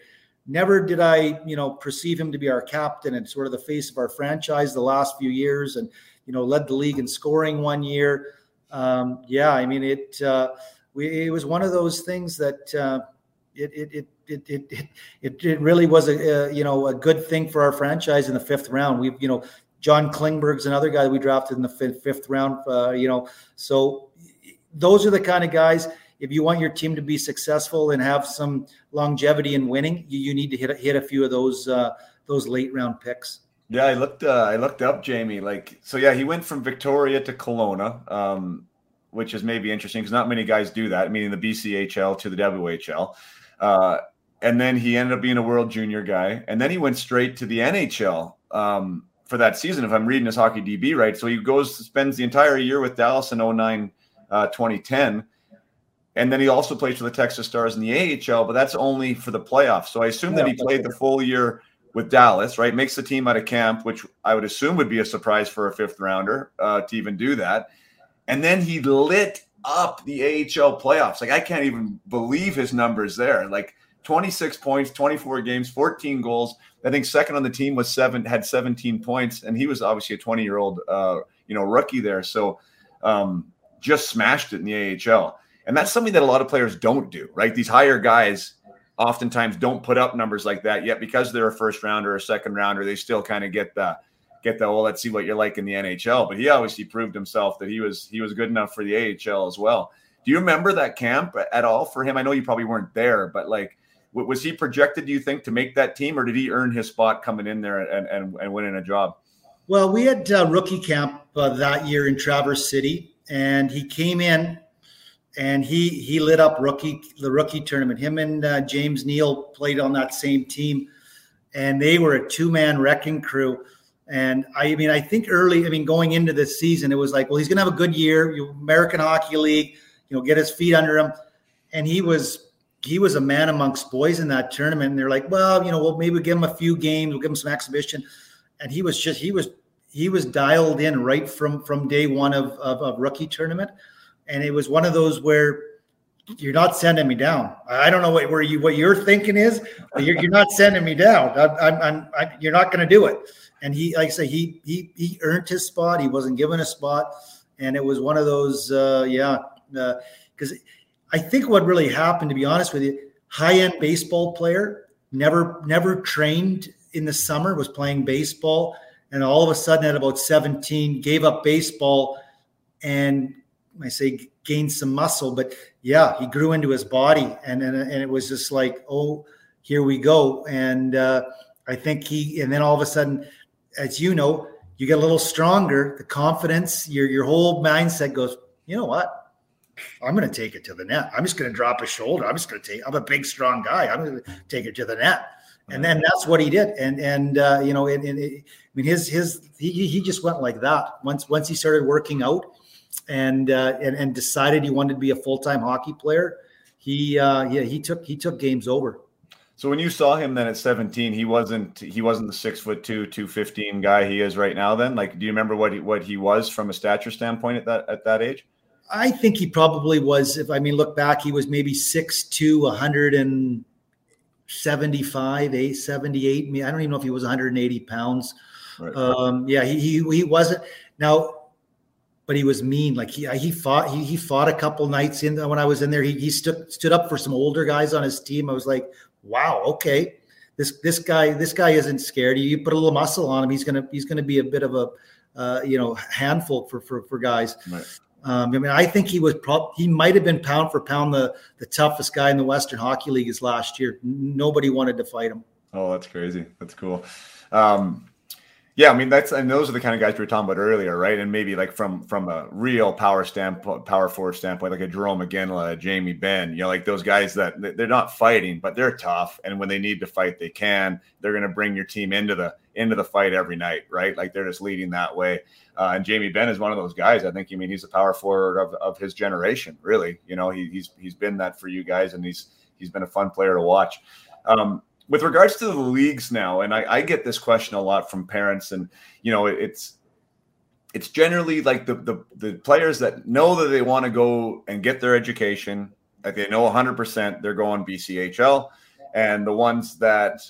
Never did I you know perceive him to be our captain and sort of the face of our franchise the last few years, and you know led the league in scoring one year. Um, yeah, I mean it. Uh, we, it was one of those things that uh, it, it, it it, it, it, it really was a, a, you know a good thing for our franchise in the fifth round. We you know John Klingberg's another guy we drafted in the fifth, fifth round. Uh, you know, so those are the kind of guys. If you want your team to be successful and have some longevity in winning, you, you need to hit hit a few of those uh, those late round picks. Yeah, I looked. Uh, I looked up Jamie. Like, so yeah, he went from Victoria to Kelowna, um, which is maybe interesting because not many guys do that. Meaning the BCHL to the WHL, uh, and then he ended up being a World Junior guy, and then he went straight to the NHL um, for that season. If I'm reading his hockey DB right, so he goes spends the entire year with Dallas in 09 uh, 2010. And then he also plays for the Texas Stars in the AHL, but that's only for the playoffs. So I assume yeah, that he played the full year with Dallas, right? Makes the team out of camp, which I would assume would be a surprise for a fifth rounder uh, to even do that. And then he lit up the AHL playoffs. Like I can't even believe his numbers there. Like 26 points, 24 games, 14 goals. I think second on the team was seven, had 17 points, and he was obviously a 20 year old, uh, you know, rookie there. So um, just smashed it in the AHL. And that's something that a lot of players don't do, right? These higher guys oftentimes don't put up numbers like that yet because they're a first rounder or a second rounder. They still kind of get the get the well, let's see what you're like in the NHL. But he obviously proved himself that he was he was good enough for the AHL as well. Do you remember that camp at all for him? I know you probably weren't there, but like was he projected, do you think, to make that team, or did he earn his spot coming in there and and, and winning a job? Well, we had uh, rookie camp uh, that year in Traverse City, and he came in and he he lit up rookie the rookie tournament. Him and uh, James Neal played on that same team, and they were a two man wrecking crew. And I mean, I think early, I mean, going into this season, it was like, well, he's going to have a good year, American Hockey League, you know, get his feet under him. And he was he was a man amongst boys in that tournament. And they're like, well, you know, we'll maybe give him a few games, we'll give him some exhibition. And he was just he was he was dialed in right from from day one of, of, of rookie tournament. And it was one of those where you're not sending me down. I don't know what where you what you're thinking is, you're, you're not sending me down. I, I'm, I'm, I, you're not going to do it. And he, like I say, he he he earned his spot. He wasn't given a spot, and it was one of those, uh, yeah, because uh, I think what really happened, to be honest with you, high end baseball player never never trained in the summer, was playing baseball, and all of a sudden at about 17 gave up baseball, and I say gained some muscle, but yeah, he grew into his body, and and, and it was just like, oh, here we go, and uh, I think he, and then all of a sudden, as you know, you get a little stronger, the confidence, your your whole mindset goes, you know what? I'm going to take it to the net. I'm just going to drop a shoulder. I'm just going to take. I'm a big, strong guy. I'm going to take it to the net, and then that's what he did. And and uh, you know, and it, I mean, his his he he just went like that. Once once he started working out, and uh, and and decided he wanted to be a full time hockey player, he uh, yeah he took he took games over. So when you saw him then at 17, he wasn't he wasn't the six foot two, 215 guy he is right now. Then, like, do you remember what he what he was from a stature standpoint at that at that age? I think he probably was. If I mean, look back, he was maybe six to 175, 878. I, mean, I don't even know if he was 180 pounds. Right. Um, yeah, he, he he wasn't. Now but he was mean. Like he he fought he he fought a couple nights in when I was in there. He he stood stood up for some older guys on his team. I was like, wow, okay, this this guy this guy isn't scared. You put a little muscle on him, he's gonna he's gonna be a bit of a uh, you know handful for for for guys. Right. Um, I mean, I think he was probably he might have been pound for pound the the toughest guy in the Western Hockey League as last year. Nobody wanted to fight him. Oh, that's crazy. That's cool. Um, yeah, I mean that's and those are the kind of guys we were talking about earlier, right? And maybe like from from a real power standpoint, power forward standpoint, like a Jarome Iginla, Jamie Benn, you know, like those guys that they're not fighting, but they're tough, and when they need to fight, they can. They're going to bring your team into the into the fight every night, right? Like they're just leading that way. Uh, and Jamie Benn is one of those guys. I think. I mean, he's a power forward of, of his generation, really. You know, he, he's he's been that for you guys, and he's he's been a fun player to watch. Um, with regards to the leagues now, and I, I, get this question a lot from parents, and you know, it's it's generally like the, the the players that know that they want to go and get their education, like they know 100 percent they're going BCHL, and the ones that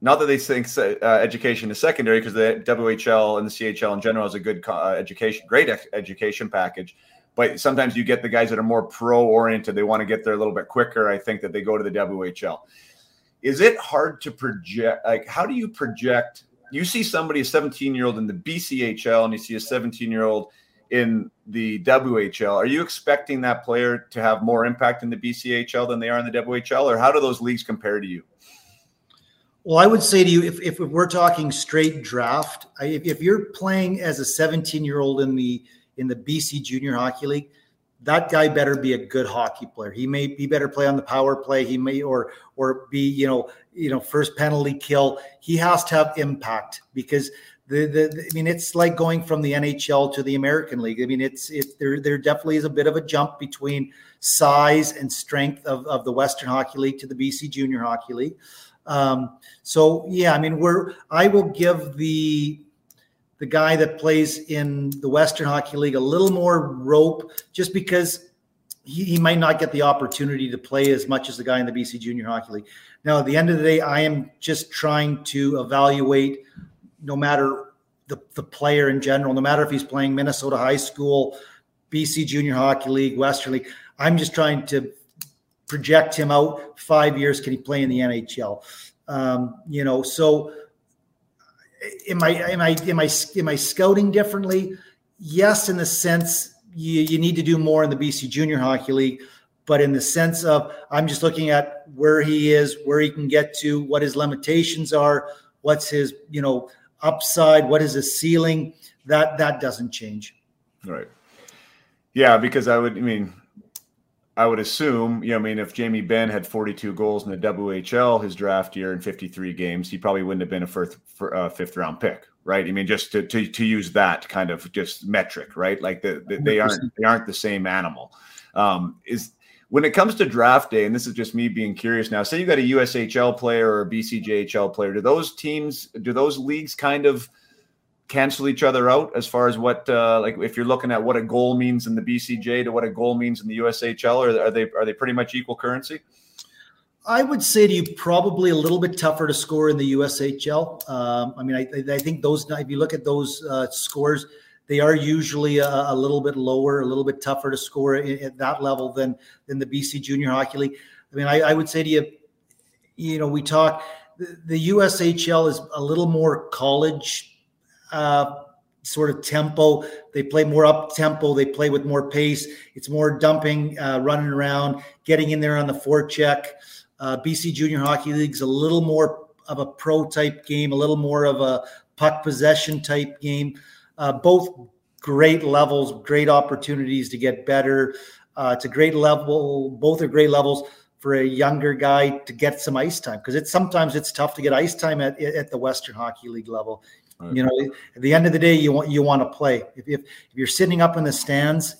not that they think uh, education is secondary because the WHL and the CHL in general is a good uh, education, great education package. But sometimes you get the guys that are more pro oriented. They want to get there a little bit quicker. I think that they go to the WHL is it hard to project like how do you project you see somebody a 17 year old in the bchl and you see a 17 year old in the whl are you expecting that player to have more impact in the bchl than they are in the whl or how do those leagues compare to you? Well i would say to you if, if we're talking straight draft if, if you're playing as a 17 year old in the in the bc junior hockey league that guy better be a good hockey player. He may be better play on the power play. He may or or be you know you know first penalty kill. He has to have impact because the, the I mean it's like going from the NHL to the American League. I mean it's it there there definitely is a bit of a jump between size and strength of, of the Western Hockey League to the BC Junior Hockey League. Um, so yeah, I mean we're I will give the the guy that plays in the Western Hockey League a little more rope just because he, he might not get the opportunity to play as much as the guy in the BC Junior Hockey League. Now, at the end of the day, I am just trying to evaluate no matter the, the player in general, no matter if he's playing Minnesota High School, BC Junior Hockey League, Western League. I'm just trying to project him out five years. Can he play in the NHL? Um, you know, so am I am I am I am I scouting differently? Yes, in the sense you, you need to do more in the BC Junior Hockey League, but in the sense of I'm just looking at where he is, where he can get to, what his limitations are, what's his you know upside, what is his ceiling. That that doesn't change. Right. Yeah, because I would. I mean, I would assume, you know, I mean, if Jamie Benn had 42 goals in the WHL his draft year in 53 games, he probably wouldn't have been a first, for, uh, fifth round pick, right? I mean, just to, to, to use that kind of just metric, right? Like the, the they aren't they aren't the same animal. Um, is when it comes to draft day, and this is just me being curious now. Say you got a USHL player or a BCJHL player. Do those teams, do those leagues kind of cancel each other out as far as what uh, like if you're looking at what a goal means in the BCJ to what a goal means in the USHL, or are they are they pretty much equal currency? I would say to you probably a little bit tougher to score in the USHL. Um, I mean, I, I, think those if you look at those uh, scores, they are usually a, a, little bit lower, a little bit tougher to score at, at, that level than than the BC Junior Hockey League. I mean, I, I would say to you, you know, we talk the, the USHL is a little more college uh, sort of tempo. They play more up tempo. They play with more pace. It's more dumping, uh, running around, getting in there on the forecheck. Uh, BC Junior Hockey League's a little more of a pro type game, a little more of a puck possession type game. Uh, both great levels, great opportunities to get better. Uh, it's a great level. Both are great levels for a younger guy to get some ice time because it's sometimes it's tough to get ice time at, at the Western Hockey League level. Right. You know, at the end of the day, you want you want to play. If, if, if you're sitting up in the stands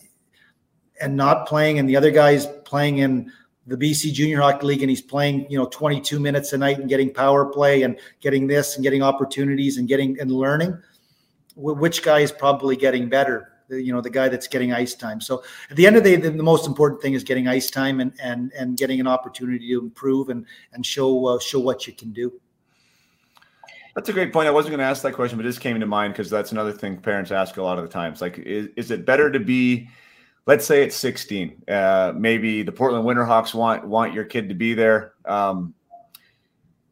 and not playing, and the other guy's playing in the BC Junior Hockey League and he's playing, you know, 22 minutes a night and getting power play and getting this and getting opportunities and getting and learning, which guy is probably getting better? You know, the guy that's getting ice time. So at the end of the day, the, the most important thing is getting ice time and and and getting an opportunity to improve and and show uh, show what you can do. That's a great point. I wasn't going to ask that question, but this came to mind because that's another thing parents ask a lot of the times. Like, is, is it better to be, let's say it's 16, uh, maybe the Portland Winterhawks want want your kid to be there. Um,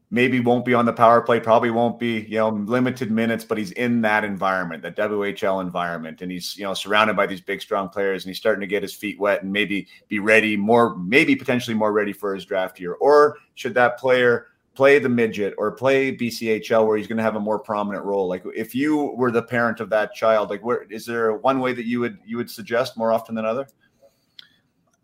maybe won't be on the power play, probably won't be, you know, limited minutes, but he's in that environment, that WHL environment, and he's, you know, surrounded by these big, strong players, and he's starting to get his feet wet and maybe be ready, more, maybe potentially more ready for his draft year. Or should that player play the midget or play BCHL where he's going to have a more prominent role? Like if you were the parent of that child, like where is there one way that you would you would suggest more often than other?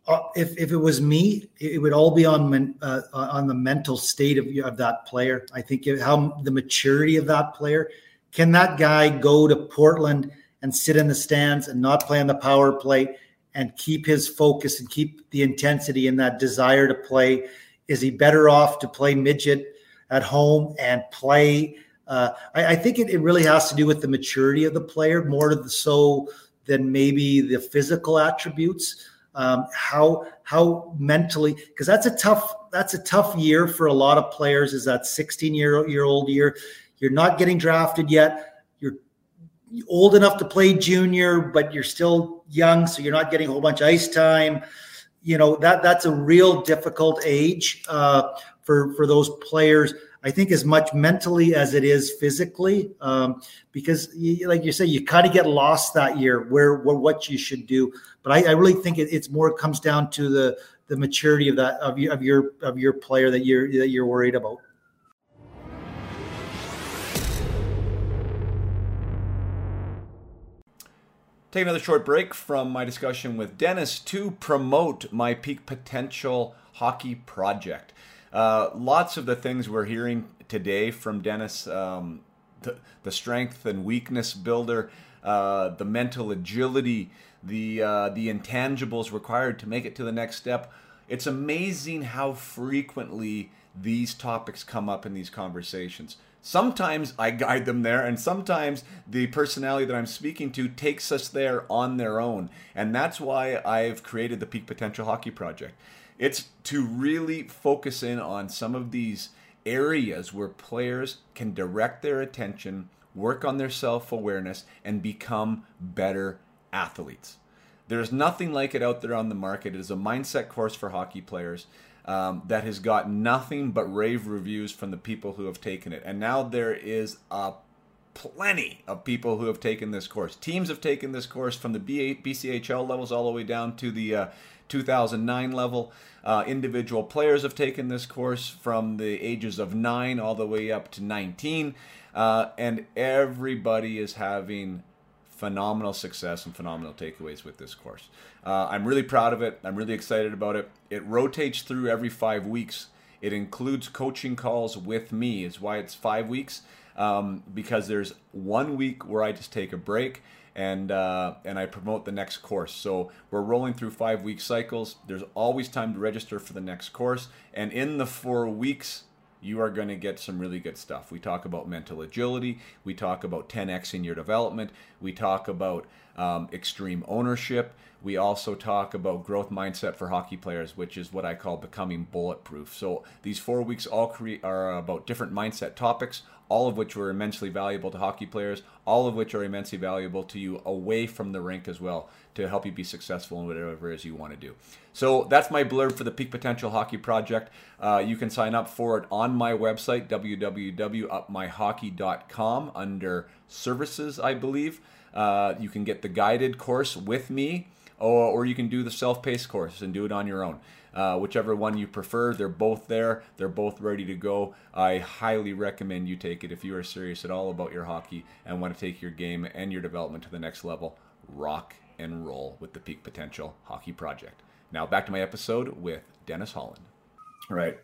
Uh, if, if it was me, it would all be on uh, on the mental state of, of that player. I think how the maturity of that player. Can that guy go to Portland and sit in the stands and not play on the power play and keep his focus and keep the intensity and that desire to play? Is he better off to play midget at home and play? Uh, I, I, think it, it, really has to do with the maturity of the player more so than maybe the physical attributes. Um, how how mentally because that's a tough that's a tough year for a lot of players. Is that 16 year year old year? You're not getting drafted yet. You're old enough to play junior, but you're still young, so you're not getting a whole bunch of ice time you know that that's a real difficult age uh, for for those players. I think as much mentally as it is physically, um, because you, like you say, you kind of get lost that year where, where what you should do. But I, I really think it, it's more comes down to the the maturity of that of your of your of your player that you're that you're worried about. Take another short break from my discussion with Dennis to promote my peak potential hockey project. Uh, lots of the things we're hearing today from Dennis, um, the, the, strength and weakness builder, uh, the mental agility, the uh, the intangibles required to make it to the next step. It's amazing how frequently these topics come up in these conversations. Sometimes I guide them there, and sometimes the personality that I'm speaking to takes us there on their own. And that's why I've created the Peak Potential Hockey Project. It's to really focus in on some of these areas where players can direct their attention, work on their self awareness, and become better athletes. There's nothing like it out there on the market. It is a mindset course for hockey players um, that has got nothing but rave reviews from the people who have taken it. And now there is a plenty of people who have taken this course. Teams have taken this course from the BCHL levels all the way down to the uh, 2009 level. Uh, individual players have taken this course from the ages of 9 all the way up to 19. Uh, and everybody is having phenomenal success and phenomenal takeaways with this course. Uh, I'm really proud of it. I'm really excited about it. It rotates through every five weeks. It includes coaching calls with me, is why it's five weeks. Um, because there's one week where I just take a break and uh, and I promote the next course. So we're rolling through five week cycles. There's always time to register for the next course, and in the four weeks you are going to get some really good stuff. We talk about mental agility. We talk about 10x in your development. We talk about um, extreme ownership. We also talk about growth mindset for hockey players, which is what I call becoming bulletproof. So these four weeks all are about different mindset topics, all of which were immensely valuable to hockey players, all of which are immensely valuable to you away from the rink as well to help you be successful in whatever it is you want to do. So that's my blurb for the Peak Potential Hockey Project. Uh, you can sign up for it on my website, www.upmyhockey.com, under services, I believe. Uh, you can get the guided course with me, or, or you can do the self paced course and do it on your own. Uh, whichever one you prefer, they're both there. They're both ready to go. I highly recommend you take it if you are serious at all about your hockey and want to take your game and your development to the next level. Rock and roll with the Peak Potential Hockey Project. Now back to my episode with Dennis Holland. Right.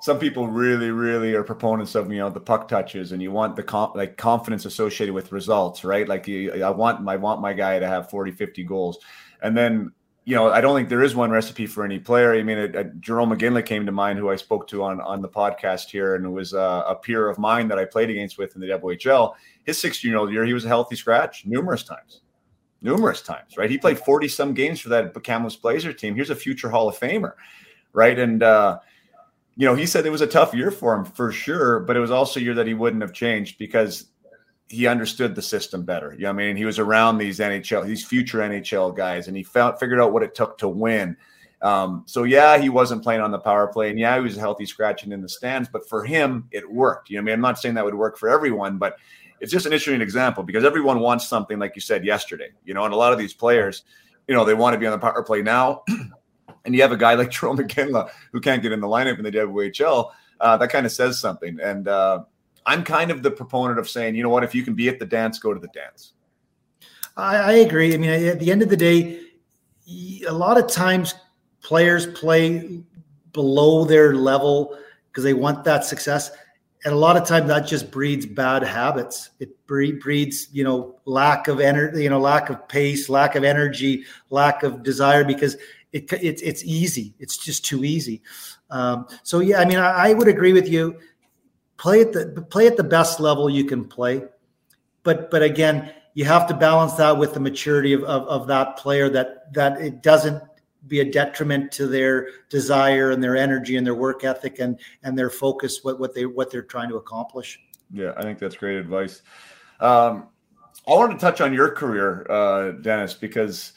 Some people really, really are proponents of you know the puck touches, and you want the com- like confidence associated with results, right? Like you, I want I want my guy to have 40, 50 goals, and then you know, I don't think there is one recipe for any player. I mean, a, a Jarome Iginla came to mind, who I spoke to on on the podcast here, and was a, a peer of mine that I played against with in the WHL. His 16 year old year, he was a healthy scratch numerous times, numerous times. Right, he played 40 some games for that Kamloops Blazer team. Here's a future Hall of Famer, right? And uh, you know, he said it was a tough year for him for sure, but it was also a year that he wouldn't have changed because he understood the system better. You know I mean? He was around these NHL, these future NHL guys, and he figured out what it took to win. Um, so yeah, he wasn't playing on the power play, and yeah, he was healthy scratching in the stands. But for him, it worked. You know, I mean, I'm not saying that would work for everyone, but it's just an interesting example because everyone wants something like you said yesterday. You know, and a lot of these players, you know, they want to be on the power play now. <clears throat> and you have a guy like <laughs> Jarome Iginla who can't get in the lineup in the WHL. Uh, that kind of says something. And uh, I'm kind of the proponent of saying, you know what, if you can be at the dance, go to the dance. I, I agree. I mean, at the end of the day, a lot of times players play below their level because they want that success. And a lot of times that just breeds bad habits. It breeds, you know, lack of energy, you know, lack of pace, lack of energy, lack of desire because it, it it's easy. It's just too easy. Um, so yeah, I mean, I, I would agree with you play at the play at the best level you can play. But but again you have to balance that with the maturity of, of, of, that player that that it doesn't be a detriment to their desire and their energy and their work ethic and and their focus what what they what they're trying to accomplish. Yeah i think that's great advice. Um, i wanted to touch on your career uh, dennis because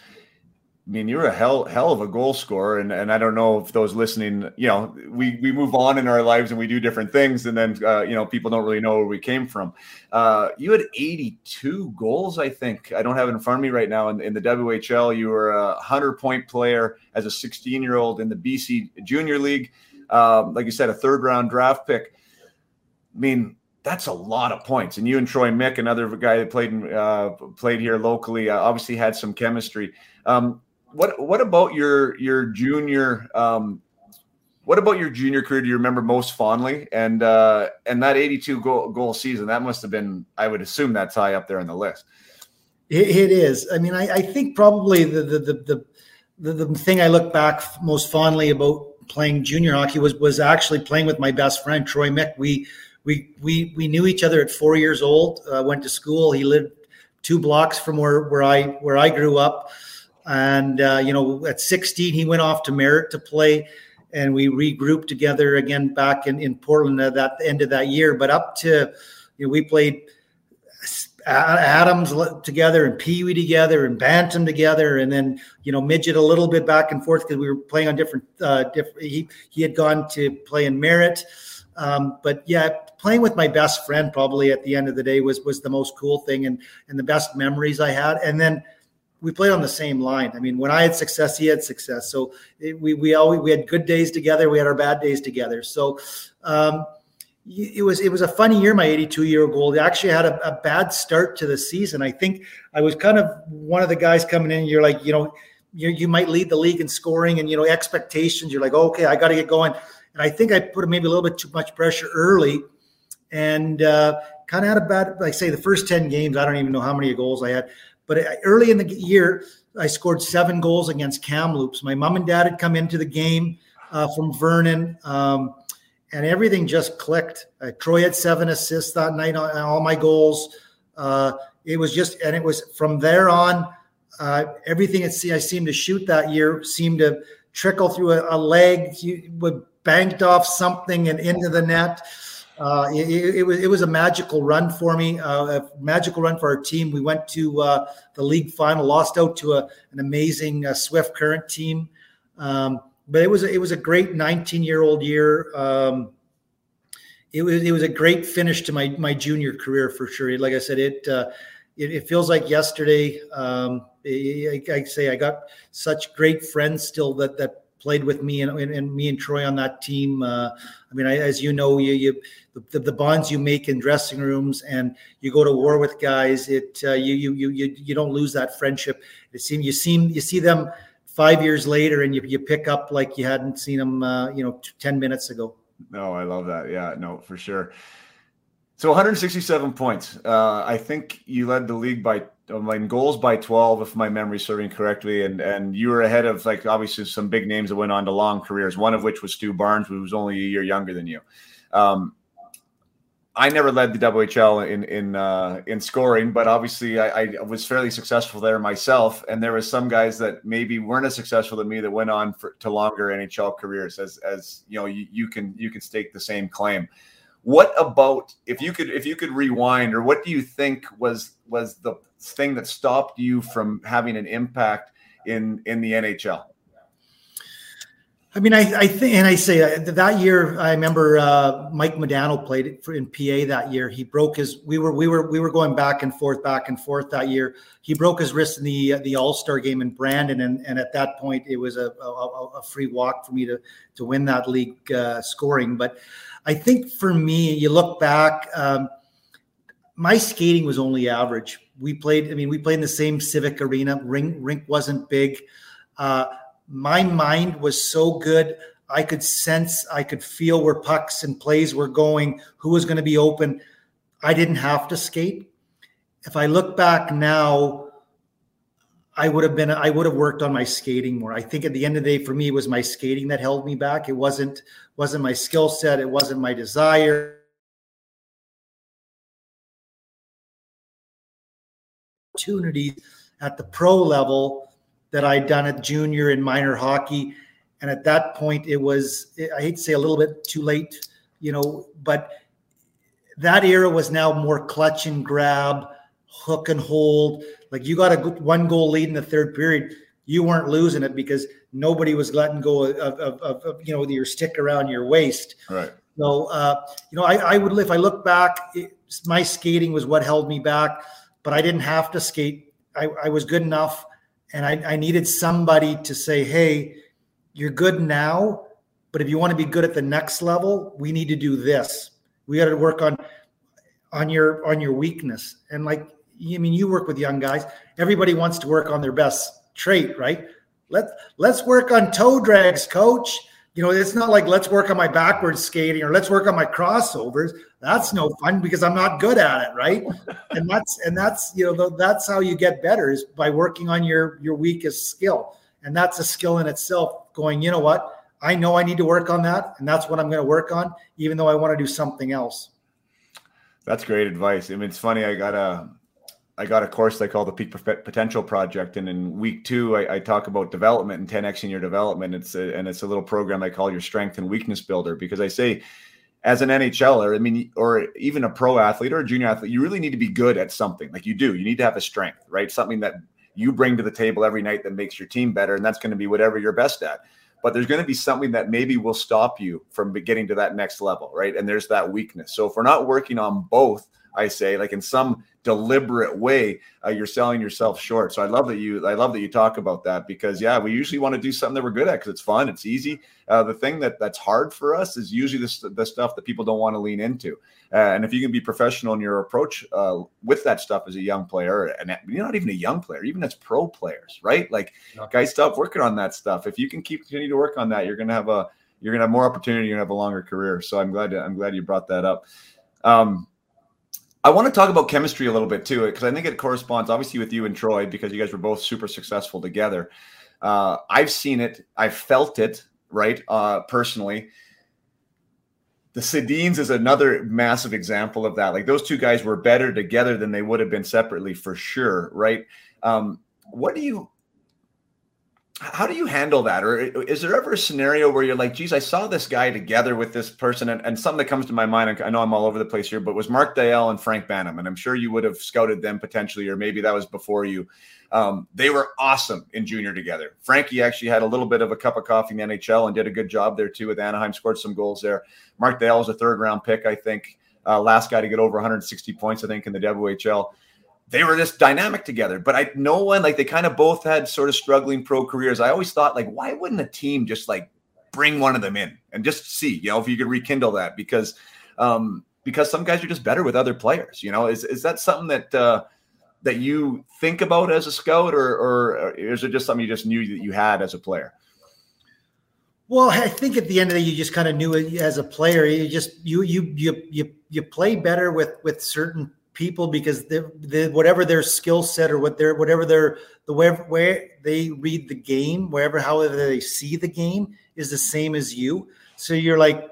I mean, you're a hell hell of a goal scorer, and, and I don't know if those listening, you know, we we move on in our lives and we do different things, and then uh, you know people don't really know where we came from. Uh, you had 82 goals, I think. I don't have it in front of me right now. In, in the WHL, you were a hundred point player as a 16 year old in the BC Junior League. Um, like you said, a third round draft pick. I mean, that's a lot of points. And you and Troy Mick, another guy that played uh, played here locally, uh, obviously had some chemistry. Um, what what about your your junior um, what about your junior career do you remember most fondly? And uh, and that 82 goal, goal season that must have been i would assume that's high up there on the list. It, it is. I mean I, I, think probably the the, the the the thing i look back most fondly about playing junior hockey was was actually playing with my best friend troy mick. We we we we knew each other at four years old uh, went to school. He lived two blocks from where where i where i grew up and, uh, you know, at 16, he went off to Merritt to play, and we regrouped together again back in, in Portland at that end of that year. But up to, you know, we played Atoms together and Pee Wee together and Bantam together, and then you know midget a little bit back and forth because we were playing on different. Uh, different. He he had gone to play in Merritt, um, but yeah, playing with my best friend probably at the end of the day was was the most cool thing and and the best memories I had. And then we played on the same line. I mean, when I had success, he had success. So it, we we always we had good days together. We had our bad days together. So, um, it was it was a funny year. My 82 year old. Actually, had a, a, bad start to the season. I think I was kind of one of the guys coming in. You're like, you know, you you might lead the league in scoring, and you know expectations. You're like, okay, I got to get going. And I think I put maybe a little bit too much pressure early, and uh, kind of had a bad. Like say the first 10 games, I don't even know how many goals I had, but early in the year, I scored seven goals against Kamloops. My mom and dad had come into the game uh, from Vernon. Um, and everything just clicked. Uh, Troy had seven assists that night on, on all my goals. Uh, it was just, and it was from there on. Uh, everything I seemed to shoot that year seemed to trickle through a, a leg, you would banked off something and into the net. Uh, it, it, was it was a magical run for me, uh, a magical run for our team. We went to uh, the league final, lost out to a, an amazing uh, Swift Current team. Um, but it was it was a great 19 year old year. Um, it was it was a great finish to my my junior career for sure. Like I said, it uh, it, it, feels like yesterday. Um, I, I, say I got such great friends still that that played with me and, and, and me and Troy on that team. Uh, I mean, I, as you know, you, you the, the, bonds you make in dressing rooms and you go to war with guys. It uh, you, you you you don't lose that friendship. It seems you seem you see them five years later and you, you pick up like you hadn't seen them, uh, you know, 10 minutes ago. No, I love that. Yeah, no, for sure. So 167 points. Uh, I think you led the league by in goals by 12, if my memory's serving correctly, and and you were ahead of like obviously some big names that went on to long careers. One of which was Stu Barnes, who was only a year younger than you. Um, I never led the WHL in in uh, in scoring, but obviously I, I, was fairly successful there myself. And there was some guys that maybe weren't as successful than me that went on for, to longer NHL careers. As as you know, you, you can you can stake the same claim. What about if you could if you could rewind, or what do you think was was the thing that stopped you from having an impact in in the NHL? I mean, I, I think, and I say uh, that year, I remember uh, Mike Modano played in PA that year. He broke his. We were we were we were going back and forth, back and forth that year. He broke his wrist in the the All Star game in Brandon, and, and at that point, it was a, a, a free walk for me to to win that league uh, scoring. But I think for me, you look back, um, my skating was only average. We played. I mean, we played in the same civic arena. Rink rink wasn't big. Uh, my mind was so good. I could sense, I could feel where pucks and plays were going, who was going to be open. I didn't have to skate. If I look back now, I would have been I would have worked on my skating more. I think at the end of the day for me it was my skating that held me back. It wasn't wasn't my skill set, it wasn't my desire. Opportunities at the pro level that I'd done at junior and minor hockey. And at that point, it was, I hate to say a little bit too late, you know, but that era was now more clutch and grab, hook and hold. Like you got a one goal lead in the third period. You weren't losing it because nobody was letting go of, of, of, of you know, your stick around your waist. Right. So, uh, you know, I, I, would, if I look back, it, my skating was what held me back, but I didn't have to skate. I, I was good enough and I, I needed somebody to say, "Hey, you're good now, but if you want to be good at the next level, we need to do this. We got to work on on your on your weakness." And like, I mean, you work with young guys. Everybody wants to work on their best trait, right? Let let's work on toe drags, coach you know, it's not like let's work on my backwards skating or let's work on my crossovers. That's no fun because I'm not good at it, right? <laughs> and that's and that's you know that's how you get better is by working on your your weakest skill, and that's a skill in itself. Going, you know what? I know I need to work on that, and that's what I'm going to work on, even though I want to do something else. That's great advice. I mean, it's funny. I got a I got a course they call the Peak Potential Project, and in week two, I, I talk about development and 10x in your development. It's a, and it's a little program I call your Strength and Weakness Builder because I say, as an NHLer, I mean, or even a pro athlete or a junior athlete, you really need to be good at something. Like you do, you need to have a strength, right? Something that you bring to the table every night that makes your team better, and that's going to be whatever you're best at. But there's going to be something that maybe will stop you from getting to that next level, right? And there's that weakness. So if we're not working on both I say, like in some deliberate way, uh, you're selling yourself short. So I love that you, I love that you talk about that because yeah, we usually want to do something that we're good at because it's fun, it's easy. Uh, the thing that that's hard for us is usually the, the stuff that people don't want to lean into. Uh, and if you can be professional in your approach uh, with that stuff as a young player, and you're not even a young player, even as pro players, right? Like, guys, stop working on that stuff. If you can keep continue to work on that, you're going to have a you're to have more opportunity. You're going to have a longer career. So I'm glad to, I'm glad you brought that up. Um, I want to talk about chemistry a little bit too, because I think it corresponds obviously with you and Troy because you guys were both super successful together. Uh, I've seen it, I've felt it, right? Uh, personally, the Sedins is another massive example of that. Like those two guys were better together than they would have been separately for sure, right? Um, what do you how do you handle that? Or is there ever a scenario where you're like geez i saw this guy together with this person and, and something that comes to my mind i know i'm all over the place here but was mark dale and frank banham and i'm sure you would have scouted them potentially or maybe that was before you. Um, they were awesome in junior together. Frankie actually had a little bit of a cup of coffee in the nhl and did a good job there too with anaheim scored some goals there. Mark dale was a third round pick i think uh, last guy to get over 160 points i think in the whl they were just dynamic together. But I no one like they kind of both had sort of struggling pro careers. I always thought like, why wouldn't a team just like bring one of them in and just see, you know, if you could rekindle that because um because some guys are just better with other players. You know, is is that something that uh that you think about as a scout or or is it just something you just knew that you had as a player? Well, I think at the end of the day, you just kind of knew it as a player. You just you you you you you play better with with certain people because they, they, whatever their skill set or what their whatever their the way where they read the game, wherever however they see the game is the same as you. So you're like,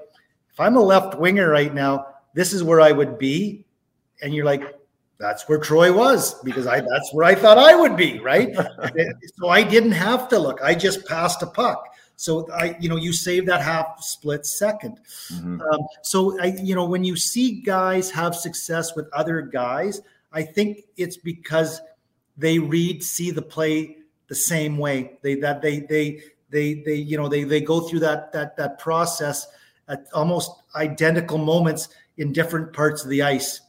if I'm a left winger right now, this is where I would be, and you're like, that's where Troy was because I that's where I thought I would be, right? <laughs> so I didn't have to look. I just passed a puck. So I, you know, you save that half split 2nd mm-hmm. um, so I, you know, when you see guys have success with other guys, I think it's because they read, see the play the same way. They that they they they they you know they they go through that that that process at almost identical moments in different parts of the ice.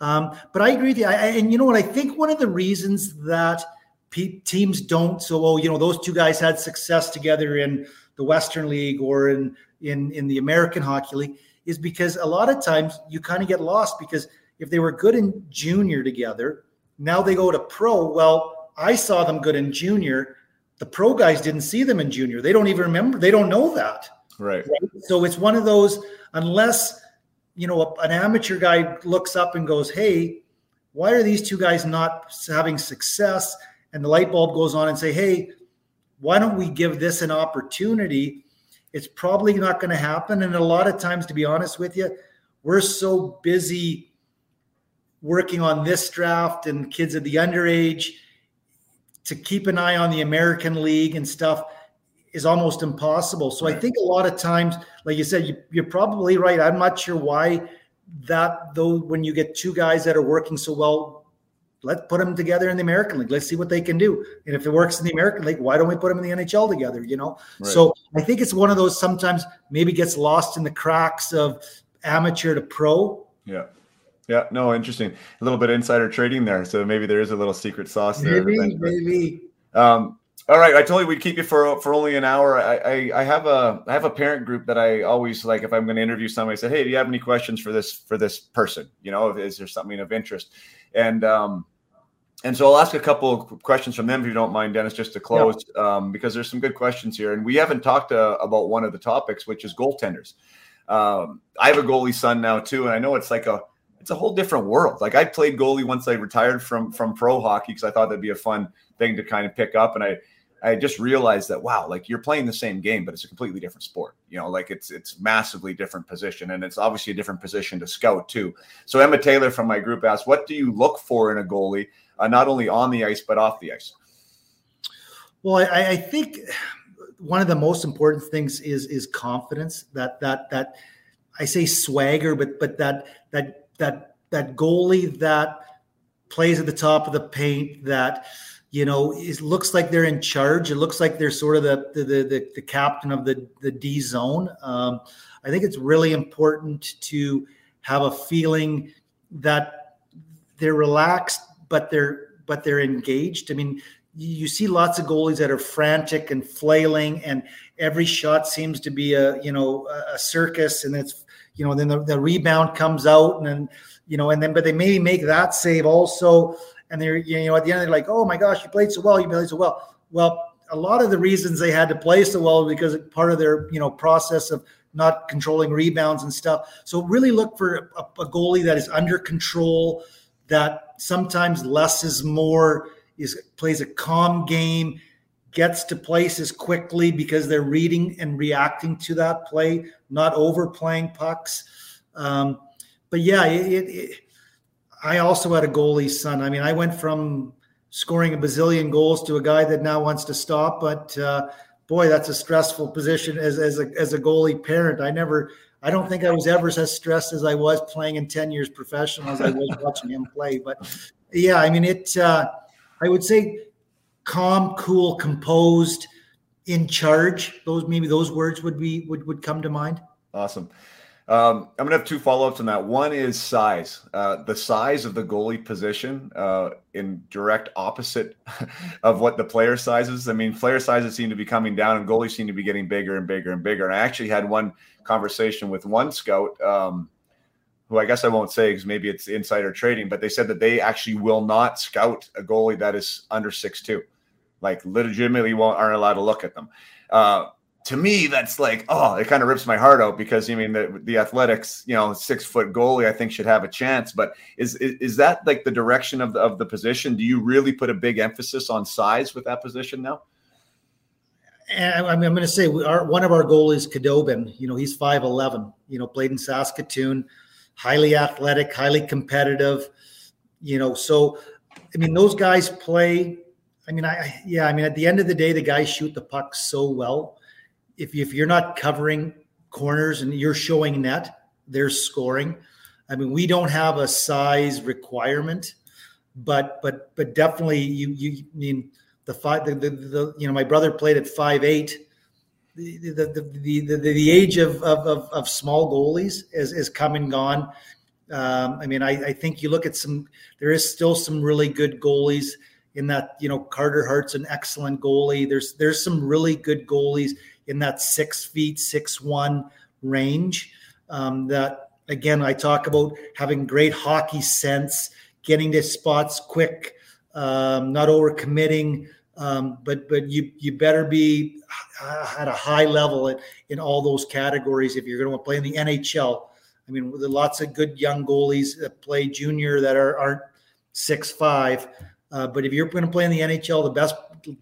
Um, but I agree with you. I, and you know what? I think one of the reasons that teams don't. So, oh, you know, those two guys had success together in the Western League or in in in the American Hockey League is because a lot of times you kind of get lost because if they were good in junior together, now they go to pro. Well, I saw them good in junior. The pro guys didn't see them in junior. They don't even remember. They don't know that. Right. right? So it's one of those unless you know an amateur guy looks up and goes, "Hey, why are these two guys not having success?" And the light bulb goes on and say, hey, why don't we give this an opportunity? It's probably not going to happen. And a lot of times, to be honest with you, we're so busy working on this draft and kids at the underage to keep an eye on the American League and stuff is almost impossible. So I think a lot of times, like you said, you, are probably right. I'm not sure why that though when you get two guys that are working so well let's put them together in the American League. Let's see what they can do. And if it works in the American League, why don't we put them in the NHL together? You know. Right. So I think it's one of those sometimes maybe gets lost in the cracks of amateur to pro. Yeah. Yeah, no, interesting. A little bit insider trading there, so maybe there is a little secret sauce there. Maybe, maybe. Um, all right, I told you we'd keep you for for only an hour. I, I, I have a I have a parent group that I always like if I'm going to interview somebody. I said, hey, do you have any questions for this for this person? You know, is there something of interest? And um, and so I'll ask a couple of questions from them if you don't mind, Dennis, just to close, yeah. um, because there's some good questions here. And we haven't talked uh, about one of the topics, which is goaltenders. Um, I have a goalie son now too, and I know it's like a it's a whole different world. Like I played goalie once I retired from from pro hockey because I thought that'd be a fun thing to kind of pick up, and I I just realized that wow, like you're playing the same game, but it's a completely different sport. You know, like it's it's massively different position, and it's obviously a different position to scout too. So Emma Taylor from my group asked, "What do you look for in a goalie?" Uh, not only on the ice but off the ice? Well, I, I, think one of the most important things is is confidence. That that that I say swagger, but but that that that that goalie that plays at the top of the paint that you know it looks like they're in charge. It looks like they're sort of the the the, the captain of the the D zone. Um, I think it's really important to have a feeling that they're relaxed, but they're but they're engaged. I mean, you see lots of goalies that are frantic and flailing, and every shot seems to be a you know a circus, and it's you know then the, the rebound comes out, and then you know, and then but they maybe make that save also, and they're you know at the end they're like, oh my gosh, you played so well, you played so well. Well, a lot of the reasons they had to play so well because part of their you know process of not controlling rebounds and stuff. So really look for a, a goalie that is under control, that sometimes less is more, is plays a calm game, gets to places quickly because they're reading and reacting to that play, not overplaying pucks. Um, but yeah, it, it, it, I also had a goalie son. I mean, I went from scoring a bazillion goals to a guy that now wants to stop, but uh, boy, that's a stressful position as as a as a goalie parent. I never, I don't think I was ever as stressed as I was playing in ten years professional as I was <laughs> watching him play. But yeah, I mean it. Uh, I would say calm, cool, composed, in charge. Those maybe those words would be would would come to mind. Awesome. Um, I'm gonna have two follow-ups on that. One is size. Uh, the size of the goalie position uh, in direct opposite <laughs> of what the player sizes. I mean, player sizes seem to be coming down, and goalies seem to be getting bigger and bigger and bigger. And I actually had one conversation with one scout, um, who I guess I won't say because maybe it's insider trading, but they said that they actually will not scout a goalie that is under six two, like legitimately won't aren't allowed to look at them. Uh, to me, that's like, oh, it kind of rips my heart out because I mean the, the athletics, you know, six foot goalie, I think should have a chance. But is, is, is that like the direction of the of the position? Do you really put a big emphasis on size with that position now? And mean, I'm going to say our, one of our goalies, Khudobin. You know, he's five eleven. You know, played in Saskatoon, highly athletic, highly competitive. You know, so I mean, those guys play. I mean, I yeah, I mean, at the end of the day, the guys shoot the puck so well if, if you're not covering corners and you're showing net, they're scoring. I mean, we don't have a size requirement, but but but definitely you you I mean the five the, the, the you know my brother played at five eight. The the, the, the, the age of, of, of, of small goalies is, is come and gone. Um, I mean, I, I think you look at some. There is still some really good goalies in that. You know, Carter Hart's an excellent goalie. There's there's some really good goalies in that six feet, six one range. Um, that again, I talk about having great hockey sense, getting to spots quick, um, not overcommitting. Um, but but you you better be at a high level in, in all those categories if you're going to play in the NHL. I mean, there are lots of good young goalies that play junior that are aren't six five. Uh, but if you're going to play in the NHL, the best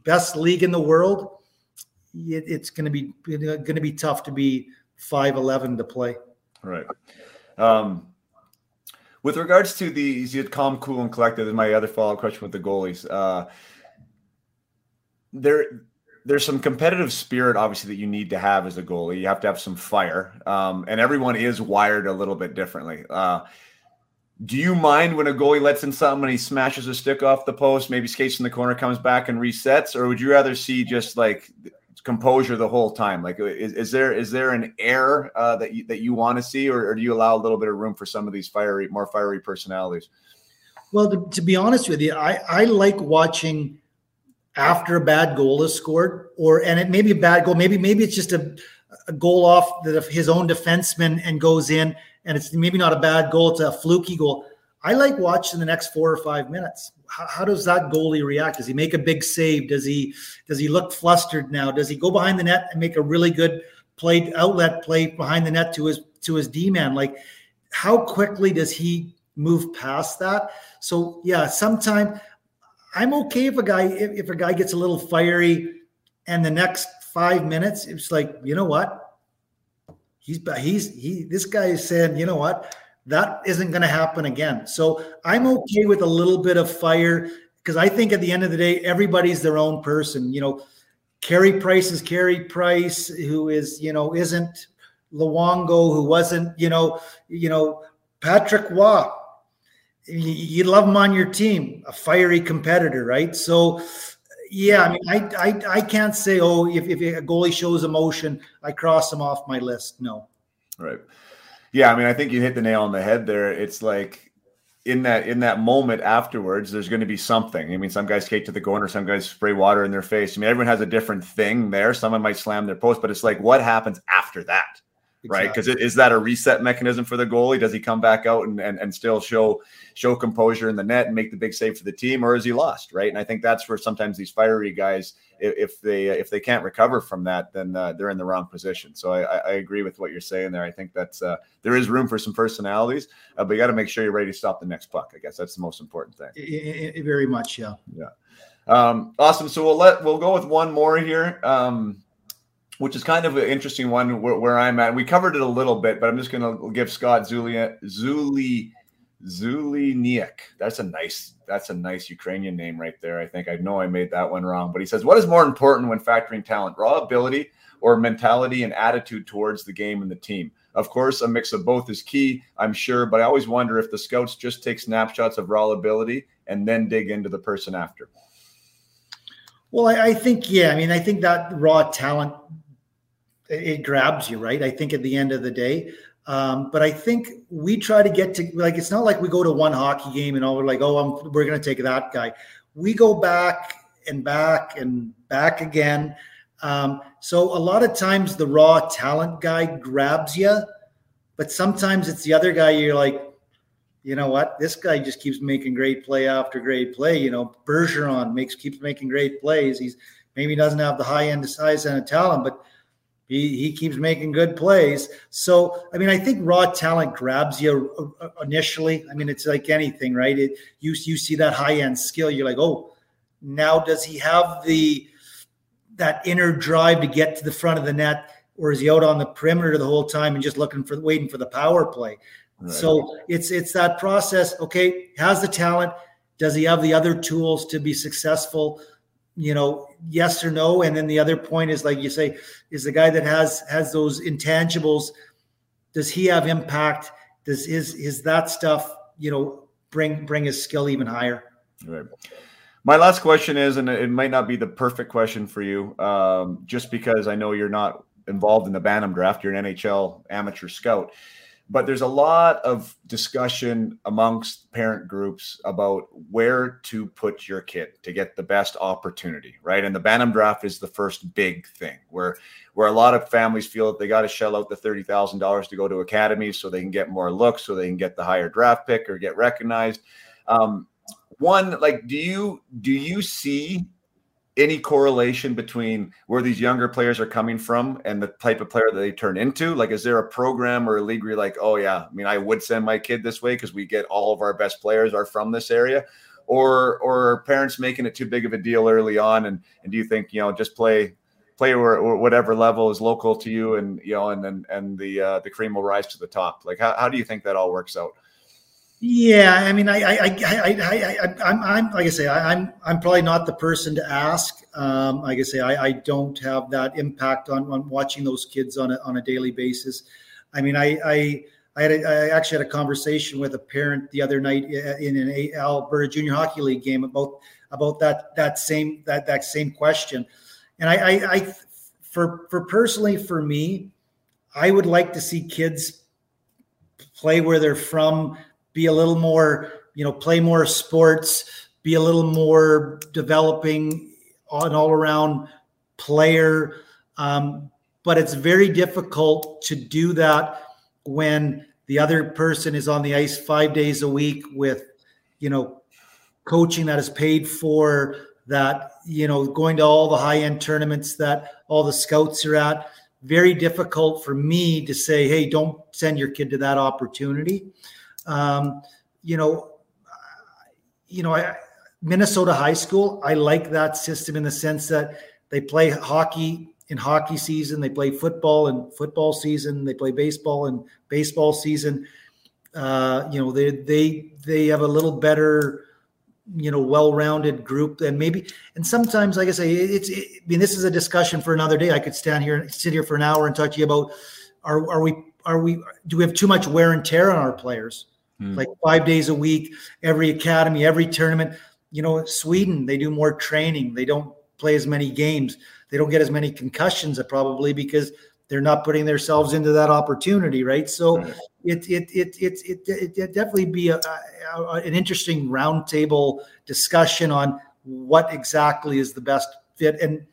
best league in the world, it, it's going to be going to be tough to be five eleven to play. Right. Um, with regards to the you had calm, cool, and collected, my other follow up question with the goalies, uh, there there's some competitive spirit obviously that you need to have as a goalie. You have to have some fire, um, and everyone is wired a little bit differently. Uh, do you mind when a goalie lets in something and he smashes a stick off the post, maybe skates in the corner, comes back and resets, or would you rather see just like composure the whole time? Like, is, is there is there an air uh, that you, that you want to see, or, or, do you allow a little bit of room for some of these fiery, more fiery personalities? Well, to, to be honest with you, I I like watching after a bad goal is scored, or and it may be a bad goal, maybe maybe it's just a, a goal off the, his own defenseman and goes in, and it's maybe not a bad goal, it's a fluky goal. I like watching the next four or five minutes how, how, does that goalie react? Does he make a big save? Does he does he look flustered now? Does he go behind the net and make a really good play outlet play behind the net to his to his D man? Like how quickly does he move past that? So yeah, sometimes I'm okay if a guy if, if a guy gets a little fiery and the next five minutes it's like you know what he's he's he this guy is saying you know what that isn't going to happen again. So I'm okay with a little bit of fire because I think at the end of the day, everybody's their own person. You know, Carey Price is Carey Price, who is, you know, isn't Luongo, who wasn't, you know, you know, Patrick Roy. You love him on your team, a fiery competitor, right? So, yeah, I mean, I I, I can't say, oh, if, if a goalie shows emotion, I cross him off my list. No. Right. Yeah, I mean, I think you hit the nail on the head there. It's like in that in that moment afterwards, there's going to be something. I mean, some guys skate to the corner, some guys spray water in their face. I mean, everyone has a different thing there. Someone might slam their post, but it's like what happens after that, exactly. right? Because is that a reset mechanism for the goalie? Does he come back out and, and and still show show composure in the net and make the big save for the team, or is he lost, right? And I think that's where sometimes these fiery guys if they if they can't recover from that, then uh, they're in the wrong position. So I, I, agree with what you're saying there. I think that's uh, there is room for some personalities, uh, but you got to make sure you're ready to stop the next puck. I guess that's the most important thing. It, it, very much, yeah. Yeah. Um, awesome. So we'll let we'll go with one more here. Um, which is kind of an interesting one where, where, I'm at. We covered it a little bit, but I'm just going to give Scott Zulia, Zuli Zuliniak. That's a nice that's a nice Ukrainian name right there. I think I know I made that one wrong, but he says, "What is more important when factoring talent, raw ability or mentality and attitude towards the game and the team?" Of course, a mix of both is key, I'm sure, but I always wonder if the scouts just take snapshots of raw ability and then dig into the person after. Well, I, I think yeah. I mean, I think that raw talent it grabs you, right? I think at the end of the day, um, but I think we try to get to like it's not like we go to one hockey game and all we're like, oh, I'm, we're going to take that guy. We go back and back and back again. Um, so a lot of times the raw talent guy grabs you, but sometimes it's the other guy. You're like, you know what? This guy just keeps making great play after great play. You know, Bergeron makes keeps making great plays. He's maybe doesn't have the high end size and talent, but he, he keeps making good plays. So, I mean, I think raw talent grabs you uh, uh, initially. I mean, it's like anything, right? It, you, you see that high end skill, you're like, oh, now does he have the that inner drive to get to the front of the net, or is he out on the perimeter the whole time and just looking for waiting for the power play? Right. So it's it's that process. Okay, has the talent? Does he have the other tools to be successful? You know yes or no. And then the other point is like you say is the guy that has has those intangibles does he have impact? Does his is that stuff you know bring bring his skill even higher? Right. My last question is and it might not be the perfect question for you um, just because i know you're not involved in the bantam draft. You're an nhl amateur scout but there's a lot of discussion amongst parent groups about where to put your kid to get the best opportunity right? And the bantam draft is the first big thing where where a lot of families feel that they got to shell out the $30000 to go to academies so they can get more looks so they can get the higher draft pick or get recognized. Um, one like do you do you see any correlation between where these younger players are coming from and the type of player that they turn into? Like, is there a program or a league where you're like, oh yeah, I mean, I would send my kid this way because we get all of our best players are from this area, or or parents making it too big of a deal early on? And and do you think you know just play play where, whatever level is local to you, and you know, and and and the uh, the cream will rise to the top? Like, how how do you think that all works out? Yeah, I mean, I, I, I, I, am I'm, like I say, I, am I'm probably not the person to ask. Um, like I say, I, I don't have that impact on, on watching those kids on a, on a daily basis. I mean, I, I, I had, a, I actually had a conversation with a parent the other night in an Alberta Junior Hockey League game about, about that, that same, that, that same question. And I, I, I for, for personally, for me, I would like to see kids play where they're from be a little more, you know, play more sports, be a little more developing, an all around player. Um, but it's very difficult to do that when the other person is on the ice five days a week with, you know, coaching that is paid for, that, you know, going to all the high end tournaments that all the scouts are at. Very difficult for me to say, hey, don't send your kid to that opportunity. Um, you know, you know, I, Minnesota high school, I like that system in the sense that they play hockey in hockey season, they play football in football season, they play baseball in baseball season. Uh, you know, they they they have a little better, you know, well-rounded group and maybe and sometimes, like I say, it's it, I mean, this is a discussion for another day. I could stand here and sit here for an hour and talk to you about are are we are we do we have too much wear and tear on our players? Mm. like five days a week, every academy, every tournament. You know, Sweden, they do more training. They don't play as many games. They don't get as many concussions probably because they're not putting themselves into that opportunity, right? So right. It, it it it it it it definitely be a, a, an interesting roundtable discussion on what exactly is the best fit. And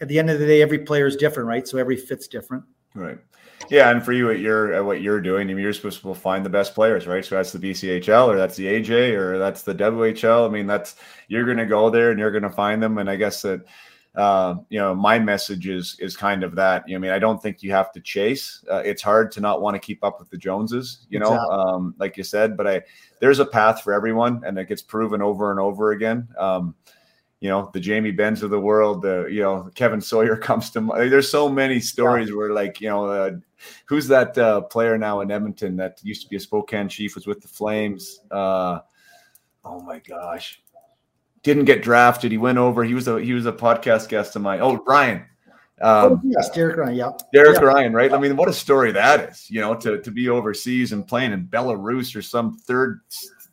at the end of the day, every player is different, right? So every fit's different. Right. Yeah, and for you, what you're what you're doing, I mean, you're supposed to find the best players, right? So that's the BCHL, or that's the AJ, or that's the WHL. I mean, that's you're going to go there and you're going to find them. And I guess that uh, you know, my message is is kind of that. You know, I mean, I don't think you have to chase. Uh, it's hard to not want to keep up with the Joneses, you know, exactly. um, like you said. But I, there's a path for everyone, and it gets proven over and over again. Um, you know, the Jamie Benns of the world, the you know Kevin Sawyer <laughs> comes to mind. There's so many stories yeah. where like you know, uh, who's that uh, player now in Edmonton that used to be a Spokane Chief was with the Flames. Uh, oh my gosh, didn't get drafted. He went over. He was a he was a podcast guest of mine. Oh, Ryan. Um, oh, yes, Derek Ryan. Yeah, Derek yeah. Ryan. Right. I mean, what a story that is. You know, to to be overseas and playing in Belarus or some third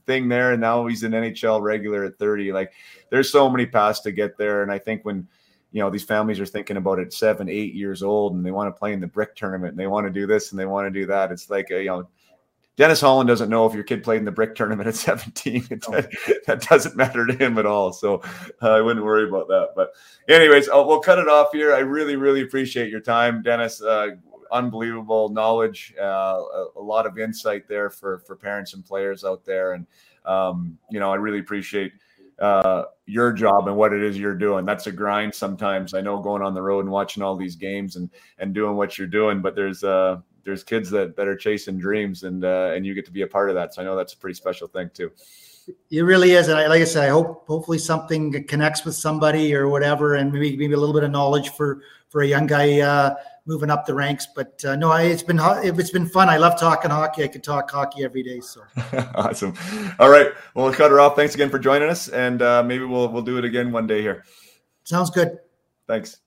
thing there, and now he's an NHL regular at 30. Like, there's so many paths to get there, and I think when you know these families are thinking about it seven, eight years old, and they want to play in the brick tournament, and they want to do this and they want to do that. It's like a, you know Dennis Holland doesn't know if your kid played in the brick tournament at <laughs> 17. that doesn't matter to him at all. So uh, I wouldn't worry about that. But, anyways, I'll, we'll cut it off here. I really, really appreciate your time, Dennis. Uh, unbelievable knowledge, uh, a, a, lot of insight there for for parents and players out there. And um, you know, I really appreciate uh, your job and what it is you're doing. That's a grind sometimes. I know going on the road and watching all these games and and doing what you're doing, but there's uh there's kids that that are chasing dreams and uh, and you get to be a part of that. So I know that's a pretty special thing too. It really is, and I, like I said, I hope hopefully something connects with somebody or whatever, and maybe maybe a little bit of knowledge for for a young guy uh, moving up the ranks. But uh, no, I, it's been it's been fun. I love talking hockey. I could talk hockey every day. So <laughs> awesome. All right, well, we'll cut her off. Thanks again for joining us, and uh, maybe we'll we'll do it again one day here. Sounds good. Thanks.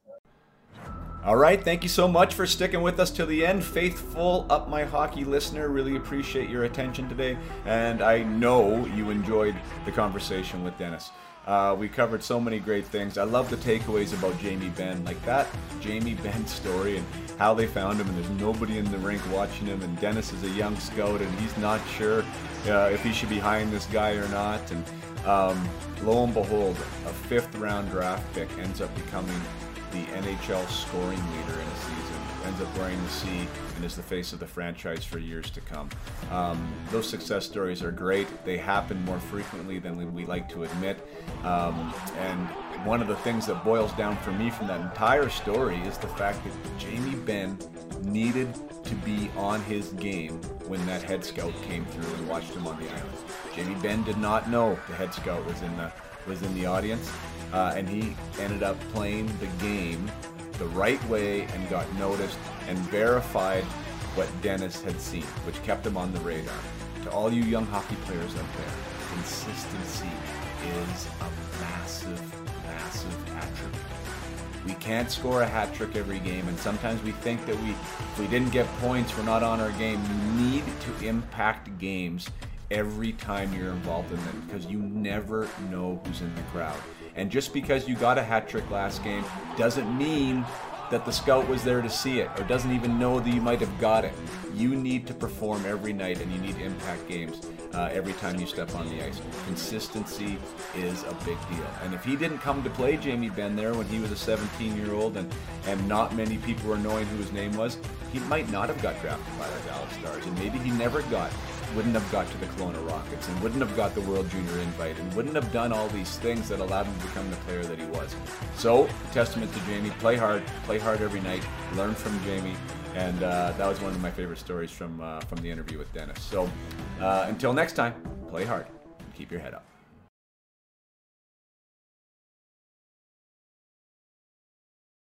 All right, thank you so much for sticking with us to the end. Faithful Up My Hockey listener, really appreciate your attention today, and I know you enjoyed the conversation with Dennis. Uh, we covered so many great things. I love the takeaways about Jamie Benn, like that Jamie Benn story and how they found him, and there's nobody in the rink watching him, and Dennis is a young scout, and he's not sure uh, if he should be behind this guy or not. And um, lo and behold, a fifth round draft pick ends up becoming the NHL scoring leader in a season, ends up wearing the C, and is the face of the franchise for years to come. Um, those success stories are great. They happen more frequently than we like to admit. Um, and one of the things that boils down for me from that entire story is the fact that Jamie Benn needed to be on his game when that head scout came through and watched him on the island. Jamie Benn did not know the head scout was in the was in the audience uh, and he ended up playing the game the right way and got noticed and verified what Dennis had seen, which kept him on the radar. To all you young hockey players out there, consistency is a massive, massive attribute. We can't score a hat trick every game, and sometimes we think that we, if we didn't get points, we're not on our game. You need to impact games every time you're involved in them because you never know who's in the crowd. And just because you got a hat trick last game doesn't mean that the scout was there to see it or doesn't even know that you might have got it. You need to perform every night and you need impact games uh, every time you step on the ice. Consistency is a big deal. And if he didn't come to play Jamie Benn there when he was a 17 year old and, and not many people were knowing who his name was, he might not have got drafted by the Dallas Stars. And maybe he never got wouldn't have got to the Kelowna Rockets and wouldn't have got the World Junior invite and wouldn't have done all these things that allowed him to become the player that he was. So, testament to Jamie. Play hard, play hard every night. Learn from Jamie, and uh, that was one of my favorite stories from uh, from the interview with Dennis. So, uh, until next time, play hard and keep your head up.